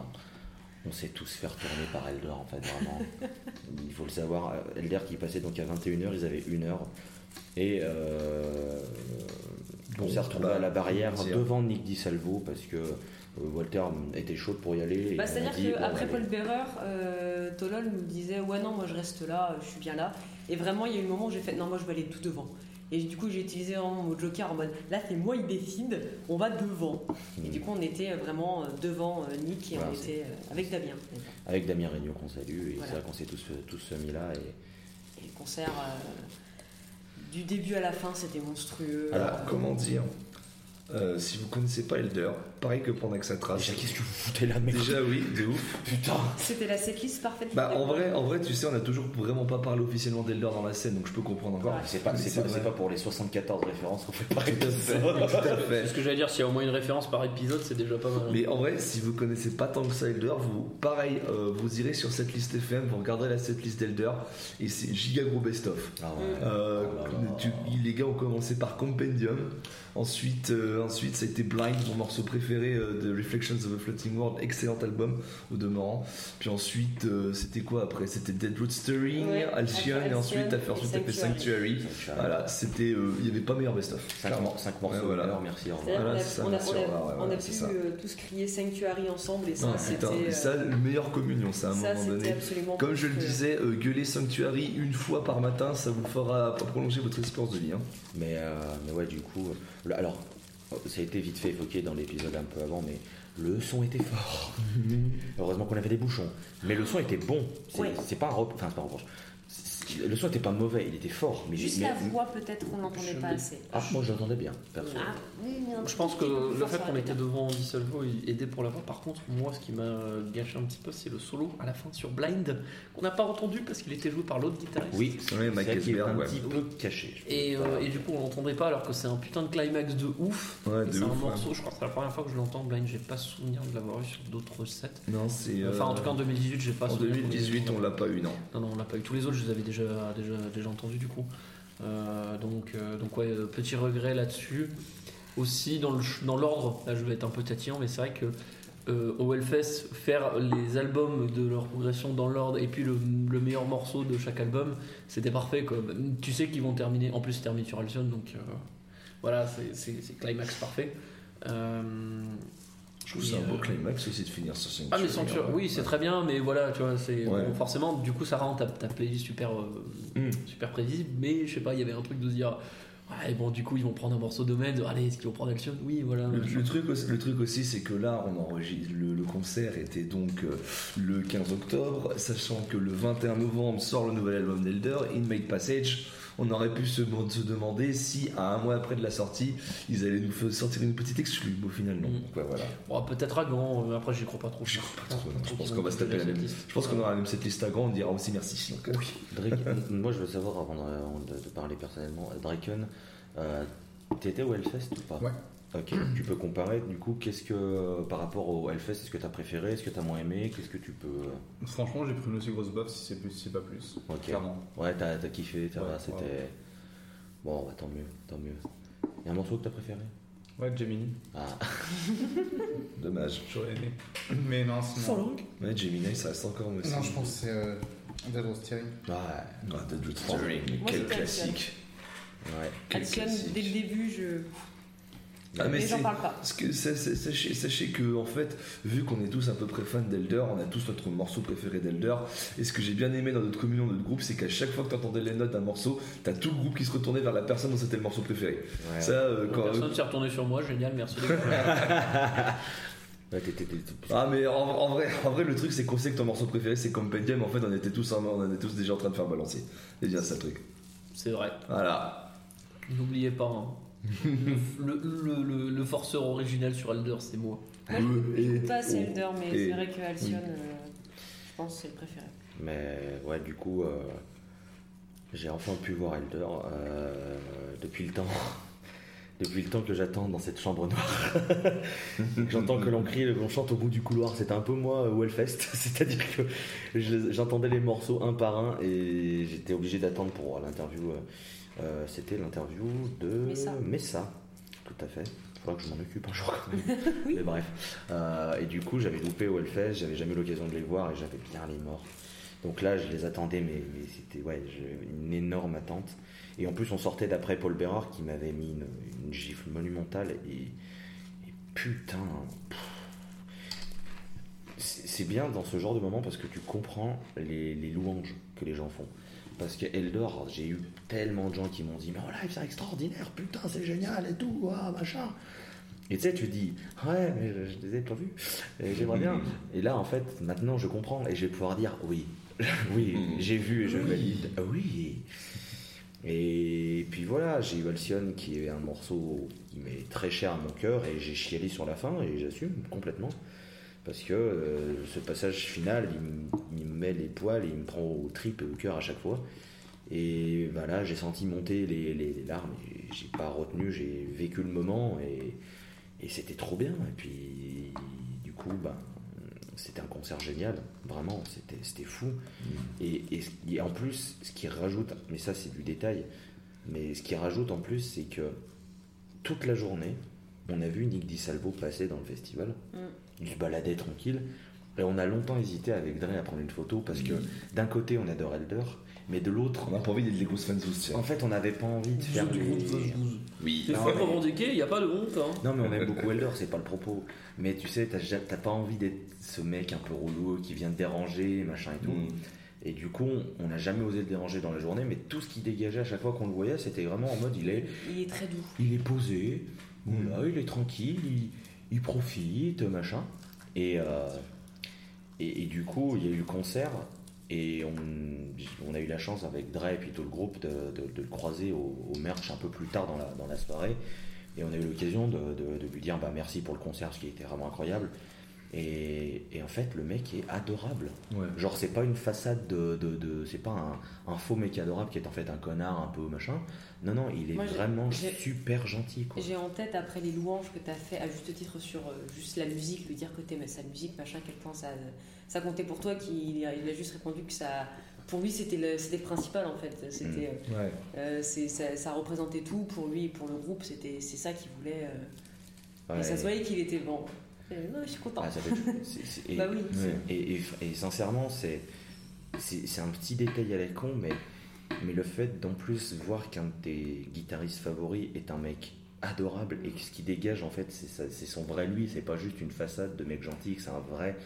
on, on s'est tous fait retourner par Elder, en fait, vraiment. [LAUGHS] Il faut le savoir. euh, Elder qui passait donc à 21h, ils avaient une heure. Et euh, on s'est retrouvé bah, à la barrière devant Nick Di Salvo parce que Euh, Walter était chaud pour y aller. et Bah, C'est-à-dire qu'après. Paul Bearer, euh, Tolol nous disait Ouais, non, moi je reste là, je suis bien là. Et vraiment, il y a eu le moment où j'ai fait Non, moi je vais aller tout devant. Et du coup, j'ai utilisé vraiment mon joker en mode Là, c'est moi, il décide, on va devant. Et du coup, on était vraiment euh, devant euh, Nick et Voilà, on était euh, avec Damien. Avec Damien Regnault qu'on salue, et Voilà. c'est vrai qu'on s'est tous, tous mis là. Et... Et le concert, euh, du début à la fin, c'était monstrueux. Alors, Euh, comment dire Euh, Si vous connaissez pas Elder, pareil que pour Naxatras. Déjà, qu'est-ce que vous foutez là, mec Déjà, oui, de ouf. [LAUGHS] Putain C'était la setlist parfaite. Bah, en vrai, en vrai, tu sais, on a toujours vraiment pas parlé officiellement d'Elder dans la scène, donc je peux comprendre encore. Ouais. C'est pas, c'est c'est pas, pas pour les 74 références qu'on fait à fait, tout à fait. C'est ce que j'allais dire, s'il y a au moins une référence par épisode, c'est déjà pas mal. Mais en vrai, si vous connaissez pas tant que ça Elder, vous, pareil, euh, vous irez sur cette liste FM, vous regarderez la setlist d'Elder, et c'est giga gros best-of. Ah ouais. Euh, Oh tu- les gars ont commencé par Compendium. Ensuite, euh, ensuite, ça a été Blind, mon morceau préféré euh, de Reflections of a Floating World, excellent album au demeurant. Puis ensuite, euh, c'était quoi après? C'était Dead Root Stirring, Ouais, Alcyon, et ensuite, t'as fait, ensuite, t'as fait Sanctuary. Sanctuary. Voilà, c'était, euh, il y avait pas meilleur best-of. 5, clairement. morceaux, Ouais, voilà. merci, Voilà, ça, on a, merci, on a- au revoir, ouais, on a voilà, pu euh, tous crier Sanctuary ensemble et ça, Ah, c'était. euh, ça, le meilleur communion, ça à un ça, moment c'était donné. absolument. Comme je le disais, euh, gueuler Sanctuary une fois par matin, ça vous fera prolonger votre espérance de vie. hein. Mais, euh, mais ouais, du coup, alors, ça a été vite fait évoqué dans l'épisode un peu avant, mais le son était fort. [LAUGHS] Heureusement qu'on avait des bouchons. Mais le son était bon. C'est pas un rep- Enfin, c'est pas un reproche. Le son était pas mauvais, il était fort. Mais, Juste mais- la voix, peut-être qu'on l'entendait Je pas assez. Ah, moi j'entendais bien, perso. Ah, oui, Je pense que le fait qu'on était devant Dissolvo aidait pour la voix. Par contre, moi, ce qui m'a gâché un petit peu, c'est le solo à la fin sur Blind, qu'on n'a pas entendu parce qu'il était joué par l'autre guitariste. Oui, c'est Mike vrai est Esberg, un ouais. petit peu caché. Et, euh, et du coup, on l'entendait pas alors que c'est un putain de climax de ouf. Ouais, c'est un ouf, ouais. morceau, je crois que c'est la première fois que je l'entends. Blind, j'ai pas souvenir de l'avoir eu sur d'autres sets. Non, c'est. euh, Enfin, en tout cas, en 2018, j'ai pas en souvenir qu'on ait- 2018, on l'a pas eu, non. Non, non, on l'a pas eu. Tous les autres, je les avais déjà, déjà, entendus du coup. Euh, donc, euh, donc ouais, euh, petit regret là-dessus. Aussi, dans l'ordre, là je vais être un peu tatillon, mais c'est vrai que au Hellfest, faire les albums de leur progression dans l'ordre et puis le, le meilleur morceau de chaque album, c'était parfait. Quoi. Tu sais qu'ils vont terminer, en plus, ils terminent sur Alcyon, donc voilà, c'est- climax parfait. Je trouve c'est un beau climax aussi de finir sur Sanctuary. ah mais Sanctuary, hein. oui c'est très bien mais voilà tu vois c'est Ouais. bon, forcément du coup ça rend ta, ta playlist super euh, Mm. super prévisible mais je sais pas il y avait un truc de se dire ouais bon du coup ils vont prendre un morceau de Med allez est-ce qu'ils vont prendre Alcyon oui voilà Le, le truc aussi, le truc aussi, c'est que là, on enregistre le, le concert était donc euh, le 15 octobre, sachant que le 21 novembre sort le nouvel album d'Elder, In Make Passage. On aurait pu se, se demander si, à un mois après de la sortie, ils allaient nous faire sortir une petite exclue. Au final, non. Mm. Donc, ouais, voilà. Bon, peut-être à Gand euh, après j'y crois pas trop J'y crois pas trop, non. Je pense qu'on va se taper la même. liste. Je pense qu'on aura même cette liste à grand, on dira aussi merci. Donc, euh, [LAUGHS] Drake- moi je veux savoir, avant de, de- de parler personnellement, Draken, euh, t'étais au Hellfest ou pas? Ouais. Ok, tu peux comparer du coup, qu'est-ce que par rapport au Hellfest, est-ce que t'as préféré, est-ce que t'as moins aimé, qu'est-ce que tu peux. euh, Franchement, j'ai pris une aussi grosse baffe si c'est plus, si c'est pas plus. Ok. Clairement. Ouais, t'as kiffé, Ouais, c'était. ouais. Bon, bah, tant mieux, tant mieux. Il y a un morceau que t'as préféré? Ouais, Gemini. Ah, [LAUGHS] dommage. J'aurais aimé. Mais non, sinon. Ouais, Gemini, ça reste encore aussi. Non, je pense que c'est euh, Dead Steering. ouais, Ah, Dead quel classique. ouais. Quel classique. dès le début, je. Ah, mais j'en parle pas. Parce que sachez, sachez que en fait, vu qu'on est tous à peu près fans d'Elder, on a tous notre morceau préféré d'Elder. Et ce que j'ai bien aimé dans notre communion, notre groupe, c'est qu'à chaque fois que tu entendais les notes d'un morceau, t'as tout le groupe qui se retournait vers la personne dont c'était le morceau préféré. Ouais. Ça, euh, quand, Personne s'est retourné sur moi génial merci [LAUGHS] [LAUGHS] ah mais en, en vrai, en vrai, le truc c'est qu'on sait que ton morceau préféré c'est Compendium. En fait, on était tous, en- on était tous déjà en train de faire balancer. C'est bien ça le truc. c'est vrai Voilà. n'oubliez pas hein. Le, le, le, le forceur original sur Elder c'est moi Moi, je Et- joue pas assez oh, Elder, mais c'est vrai que Alcyon, euh, je pense que c'est le préféré. Mais ouais, du coup, euh, j'ai enfin pu voir Elder euh, depuis le temps. [LAUGHS] Depuis le temps que j'attends dans cette chambre noire. [LAUGHS] J'entends que l'on crie et qu'on chante au bout du couloir. C'était un peu moi au Hellfest. [LAUGHS] C'est-à-dire que je- j'entendais les morceaux un par un et j'étais obligé d'attendre pour l'interview. Euh, C'était l'interview de Messa. Messa. Tout à fait. Il faudra que je m'en occupe un jour quand même. [LAUGHS] Mais bref. Euh, et du coup, j'avais loupé au Hellfest. J'avais jamais eu l'occasion de les voir et j'avais bien les morts. Donc là, je les attendais, mais, mais c'était ouais, une énorme attente. Et en plus, on sortait d'après Paul Bérard qui m'avait mis une, une gifle monumentale. Et, et putain, c'est c'est bien dans ce genre de moment parce que tu comprends les, les louanges que les gens font. Parce que Eldor, j'ai eu tellement de gens qui m'ont dit Mais oh là, c'est extraordinaire, putain, c'est génial et tout, ah, machin. Et tu sais, tu dis Ouais, mais je, je les ai pas vus, et j'aimerais bien. Et là, en fait, maintenant, je comprends et je vais pouvoir dire Oui, [LAUGHS] oui, j'ai vu et je valide. Ah Oui. Et puis voilà, j'ai eu Alcyon qui est un morceau qui m'est très cher à mon cœur et j'ai chialé sur la fin et j'assume complètement. Parce que euh, ce passage final, il, me- il me met les poils et il me prend au trip et au cœur à chaque fois. Et voilà, j'ai senti monter les, les- les larmes et j'ai pas retenu, j'ai vécu le moment et, et c'était trop bien. Et puis, du coup, ben, c'était un concert génial, vraiment, c'était fou. Et, et ce- et en plus, ce qui rajoute, mais ça c'est du détail, mais ce qui rajoute en plus, c'est que toute la journée, on a vu Nick DiSalvo passer dans le festival. Mm. Il se baladait tranquille. Et on a longtemps hésité avec Dre à prendre une photo parce que d'un côté on adore Elder, mais de l'autre, On n'a pas envie d'être les grosses fans tous, en fait on n'avait pas envie de faire du les-. Oui. C'est mais- revendiquer, il n'y a pas de honte. Hein. Non, mais on aime beaucoup Elder, c'est pas le propos. Mais tu sais, t'as pas envie d'être ce mec un peu relou qui vient te déranger, machin et tout. Mm. Et du coup, on- on n'a jamais osé le déranger dans la journée, mais tout ce qui dégageait à chaque fois qu'on le voyait, c'était vraiment en mode il est, Il est très doux. il est posé, voilà, il est tranquille, il, profite, machin. Et, euh, et, et du coup, il y a eu le concert, et on, a eu la chance avec Dre et puis tout le groupe de, le croiser au, au merch un peu plus tard dans la, soirée. Et on a eu l'occasion de lui dire bah, merci pour le concert, ce qui était vraiment incroyable. Et, et en fait, le mec est adorable. Ouais. Genre, c'est pas une façade de. de, de- c'est pas un, un faux mec adorable qui est en fait un connard un peu machin. Non, non, il est Moi, vraiment super gentil. J'ai en tête, après les louanges que tu as fait à juste titre sur euh, juste la musique, lui dire que t'aimais sa musique, machin, quel point ça, ça comptait pour toi, qu'il a, il a juste répondu que ça. Pour lui, c'était le, principal en fait. C'était, euh, Ouais. euh, c'est, ça, ça représentait tout pour lui et pour le groupe. C'était, c'est ça qu'il voulait. euh, Ouais. Et ça se voyait qu'il était bon. Non, je suis content. Ah, ça fait- et, [LAUGHS] bah oui. et, et- et sincèrement, c'est, un petit détail à la con, mais, mais le fait d'en plus voir qu'un de tes guitaristes favoris est un mec adorable et que ce qui dégage en fait c'est, son vrai lui, c'est pas juste une façade de mec gentil, que c'est un vrai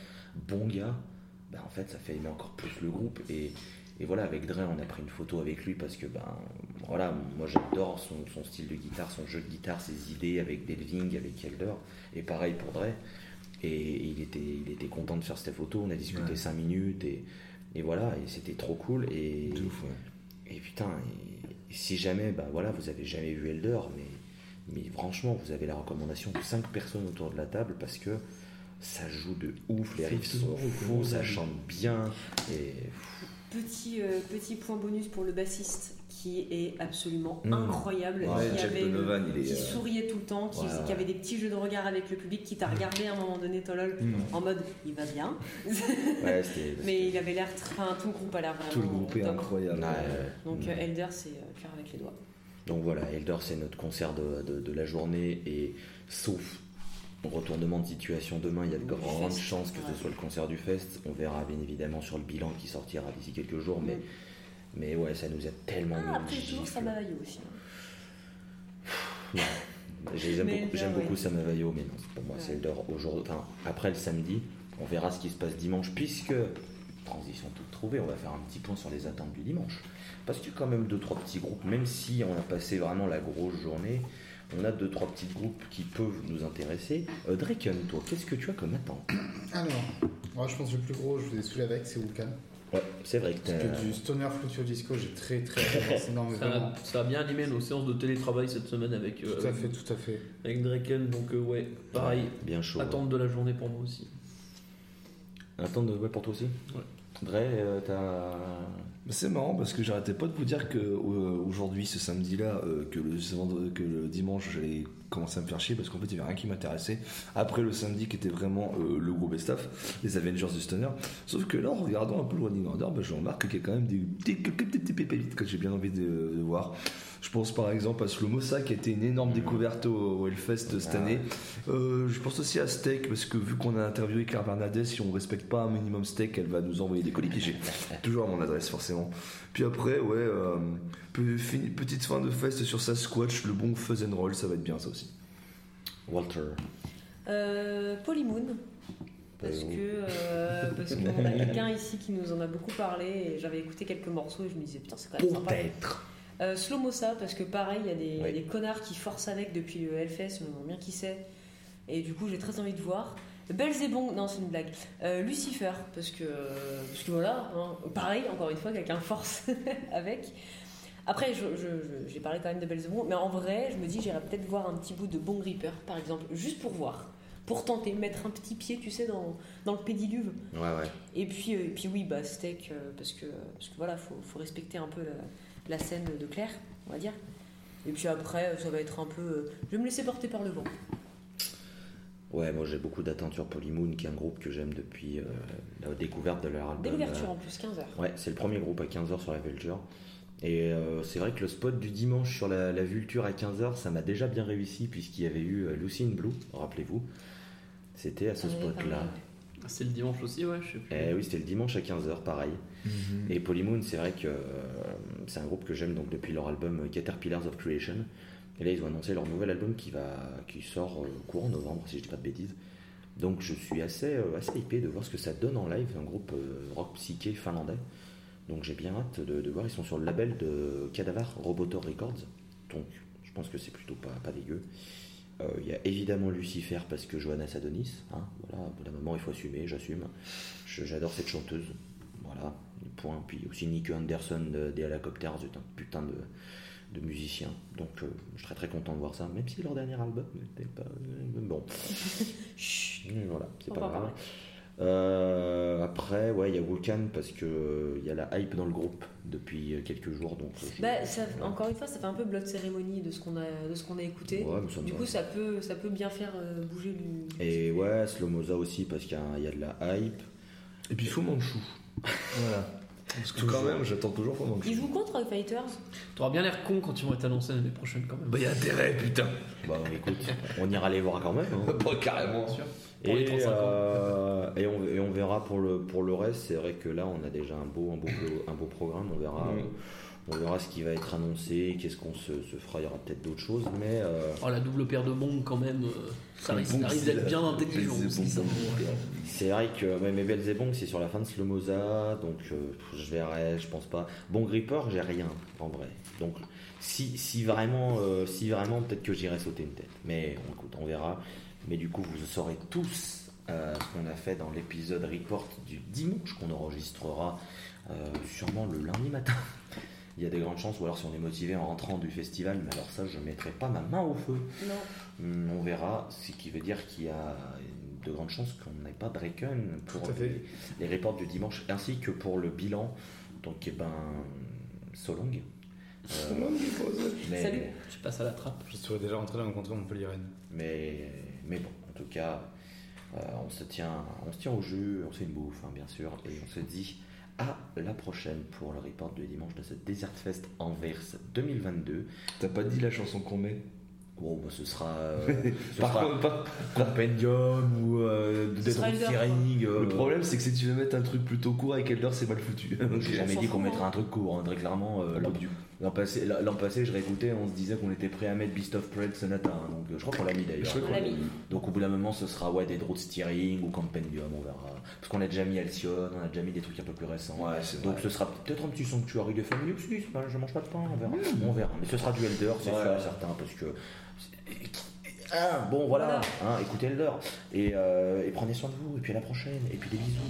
bon gars, ben en fait ça fait aimer encore plus le groupe et, et voilà avec Dre on a pris une photo avec lui parce que ben voilà moi j'adore son, son style de guitare, son jeu de guitare, ses idées avec Delving, avec Elder et pareil pour Dre et il était, il était content de faire cette photo, on a discuté Ouais. 5 minutes et, et voilà et c'était trop cool et, De ouf, ouais. et putain, et- et si jamais, bah voilà, vous avez jamais vu Elder, mais, mais franchement, vous avez la recommandation de 5 personnes autour de la table parce que ça joue de ouf, les riffs sont fous, ça chante bien. Et Petit, euh, petit point bonus pour le bassiste qui est absolument Mm. incroyable. Ouais, qui, avait Donovan, qui euh, souriait tout le temps, qui, avait des petits jeux de regard avec le public, qui t'a regardé à un moment donné, Tolol, Mm. en mode il va bien. [LAUGHS] ouais. [LAUGHS] Mais il avait l'air. Enfin, tout le groupe a l'air vraiment. Tout le groupe est top. incroyable. Ouais. Donc euh, Elder, c'est cœur avec les doigts. Donc voilà, Elder, c'est notre concert de, de- de la journée et sauf retournement de situation demain, il y a de grandes chances que ce soit le concert du fest. On verra bien évidemment sur le bilan qui sortira d'ici quelques jours, mais, Mm. mais ouais, ça nous a tellement Ah, après toujours vaillé aussi. Non. J'aime beaucoup, j'aime beaucoup Samavayo, mais non, pour moi c'est. Elder aujourd'hui. Enfin, après le samedi, on verra ce qui se passe dimanche, puisque transition toute trouvée, on va faire un petit point sur les attentes du dimanche. Parce qu'il y a quand même deux trois petits groupes, même si on a passé vraiment la grosse journée, on a deux trois petits groupes qui peuvent nous intéresser. Euh, Draken, toi, qu'est-ce que tu as comme attente? Alors, moi je pense que le plus gros, je vous ai saoulé avec, c'est Vulcan. Ouais, c'est vrai que Parce que du stoner future disco, j'ai très très Ça a, ça a bien animé nos séances de télétravail cette semaine avec, euh, Tout à fait, tout à fait. avec Draken, donc euh, ouais, pareil, Bien chaud. attente de la journée pour moi aussi. Attente de... ouais, pour toi aussi? Ouais. Dre, euh, t'as. C'est marrant parce que j'arrêtais pas de vous dire que euh, aujourd'hui, ce samedi-là, euh, que, le, dimanche, j'allais commencer à me faire chier parce qu'en fait, il y avait rien qui m'intéressait. Après le samedi, qui était vraiment le gros best-of, les Avengers du Stoner. Sauf que là, en regardant un peu le running order, bah, je remarque qu'il y a quand même des pépites que j'ai bien envie de voir. Je pense par exemple à Slomosa qui a été une énorme découverte au, au Hellfest cette Ah. année. Euh, je pense aussi à Steak parce que vu qu'on a interviewé Claire Bernadette, si on respecte pas un minimum Steak, elle va nous envoyer des colis piégés. [LAUGHS] Toujours à mon adresse forcément. Puis après, ouais, euh, petite fin de fest sur Sasquatch, le bon fuzz and roll, ça va être bien ça aussi. Walter. Euh, Polymoon, Parce que euh, parce qu'on a quelqu'un ici qui nous en a beaucoup parlé et j'avais écouté quelques morceaux et je me disais putain c'est quand même sympa. Peut-être. Euh, Slow Mossa parce que pareil il y a des, il y a Oui. des connards qui forcent avec depuis le Hellfest, on bien qui c'est. Et du coup j'ai très envie de voir. Belzebong, non c'est une blague. Euh, Lucifer parce que parce que voilà, hein, pareil encore une fois quelqu'un force [LAUGHS] avec. Après, j'ai parlé quand même de Belzebong, mais en vrai, je me dis, j'irais peut-être voir un petit bout de Bong Reaper, par exemple, juste pour voir, pour tenter, mettre un petit pied, tu sais, dans, dans le pédiluve. Ouais, ouais. Et puis, euh, et puis oui, bah, steak, euh, parce que, parce que voilà, faut, faut respecter un peu la, la scène de Claire, on va dire. Et puis après, ça va être un peu. euh, je vais me laisser porter par le vent. Ouais, moi j'ai beaucoup d'attentes sur Polymoon, qui est un groupe que j'aime depuis euh, la découverte de leur album. Dès l'ouverture euh, en plus, 15h. Ouais, c'est le premier groupe à 15h sur la Vulture. Et euh, c'est vrai que le spot du dimanche sur la, la Vulture à 15h, ça m'a déjà bien réussi, puisqu'il y avait eu Lucy in Blue, rappelez-vous. C'était à ce spot-là. Ah, C'est le dimanche aussi, ouais, je sais plus. Eh oui, c'était le dimanche à 15h, pareil. Et Polymoon, c'est vrai que euh, c'est un groupe que j'aime donc depuis leur album Caterpillars of Creation. Et là, ils ont annoncé leur nouvel album qui, sort euh, courant novembre, si je dis pas de bêtises. Donc je suis assez, euh, assez hypé de voir ce que ça donne en live, un groupe rock psyché finlandais. Donc j'ai bien hâte de, voir, ils sont sur le label de Cadavar Robotor Records. Donc je pense que c'est plutôt pas, pas dégueu. Il y a évidemment Lucifer parce que Johanna Adonis. Hein, voilà, au bout d'un moment il faut assumer, j'assume. J'adore cette chanteuse. Voilà, point. Puis aussi Nick Anderson de- des Helicopters, c'est un putain de, de musicien. Donc euh, je serais très content de voir ça, même si leur dernier album n'était pas. euh, bon. [LAUGHS] Chut. Voilà, c'est pas grave. Euh, après, ouais, il y a Vulcan parce que euh, il y a la hype dans le groupe depuis quelques jours. Donc, je- Bah, ça, encore une fois, ça fait un peu blood cérémonie de ce qu'on a, de ce qu'on a écouté. Ouais, Du coup, ça peut, ça peut bien faire euh, bouger le. Et ouais, Slomoza aussi parce qu'il y, a- il y a de la hype. Et puis Fu Manchu. Voilà. Parce que quand même, j'attends toujours Fu Manchu. Ils jouent contre Fighters T'auras bien l'air con quand ils vont être annoncés l'année prochaine quand même. Bah, y a intérêt, putain. Bah écoute, on ira les voir quand même. hein. [LAUGHS] Pas carrément. Bien sûr. Pour les Et, 35 ans. euh, et, on, et on verra pour le, pour le reste. C'est vrai que là, on a déjà un beau, un beau, un beau programme. On verra, Mhm. On verra ce qui va être annoncé, qu'est-ce qu'on se, se fera. Il y aura peut-être d'autres choses, mais euh, Oh, la double paire de bombes quand même, euh, ça risque, d'être bien intelligent. c'est vrai que ouais, mais Belzebong, c'est sur la fin de Slomoza, donc euh, je verrai, je pense pas. Bon Gripper, j'ai rien en vrai. Donc si, si vraiment, euh, si vraiment, peut-être que j'irai sauter une tête. Mais on, écoute, on verra. Mais du coup, vous saurez tous euh, ce qu'on a fait dans l'épisode report du dimanche qu'on enregistrera euh, sûrement le lundi matin. Il y a des grandes chances, ou alors si on est motivé en rentrant du festival, mais alors ça, je ne mettrai pas ma main au feu. Non. Hum, On verra, ce qui veut dire qu'il y a de grandes chances qu'on n'ait pas de Raycon pour les, les reports du dimanche, ainsi que pour le bilan. Donc, eh ben, Solong. Euh, mais, Salut. Tu passes à la trappe. Je serais déjà rentré dans le contrat Montpellier mais, mais bon, en tout cas, euh, on, se tient, on se tient au jeu, on se fait une bouffe, hein, bien sûr, et on se dit à la prochaine pour le report du dimanche de ce Desert Fest Anvers 2022. T'as pas dit la chanson qu'on met? Bon, bah, ce sera, euh, [LAUGHS] ce Par sera contre, pas. Compendium ou euh, Dead euh, Le problème, c'est que si tu veux mettre un truc plutôt court avec Elder, c'est mal foutu. J'ai jamais dit qu'on mettrait hein. un truc court, hein, très clairement. euh, l'an- L'an passé, l'an passé, je réécoutais, on se disait qu'on était prêt à mettre Beast of Prey de Sonata, hein, donc euh, je crois qu'on l'a mis d'ailleurs. Mis. Donc au bout d'un moment, ce sera ouais, Dead Road Steering ou Compendium, on verra. Parce qu'on a déjà mis Alcyon, on a déjà mis des trucs un peu plus récents. Ouais, Donc vrai. ce sera peut-être un petit sanctuary de famille aussi, c'est pas- je mange pas de pain, on verra. On verra. Mais ce sera du Elder, c'est Ouais. sûr et certain, parce que. Ah, bon, voilà. Hein, écoutez Elder. Et, euh, et prenez soin de vous. Et puis à la prochaine. Et puis des. Bisous.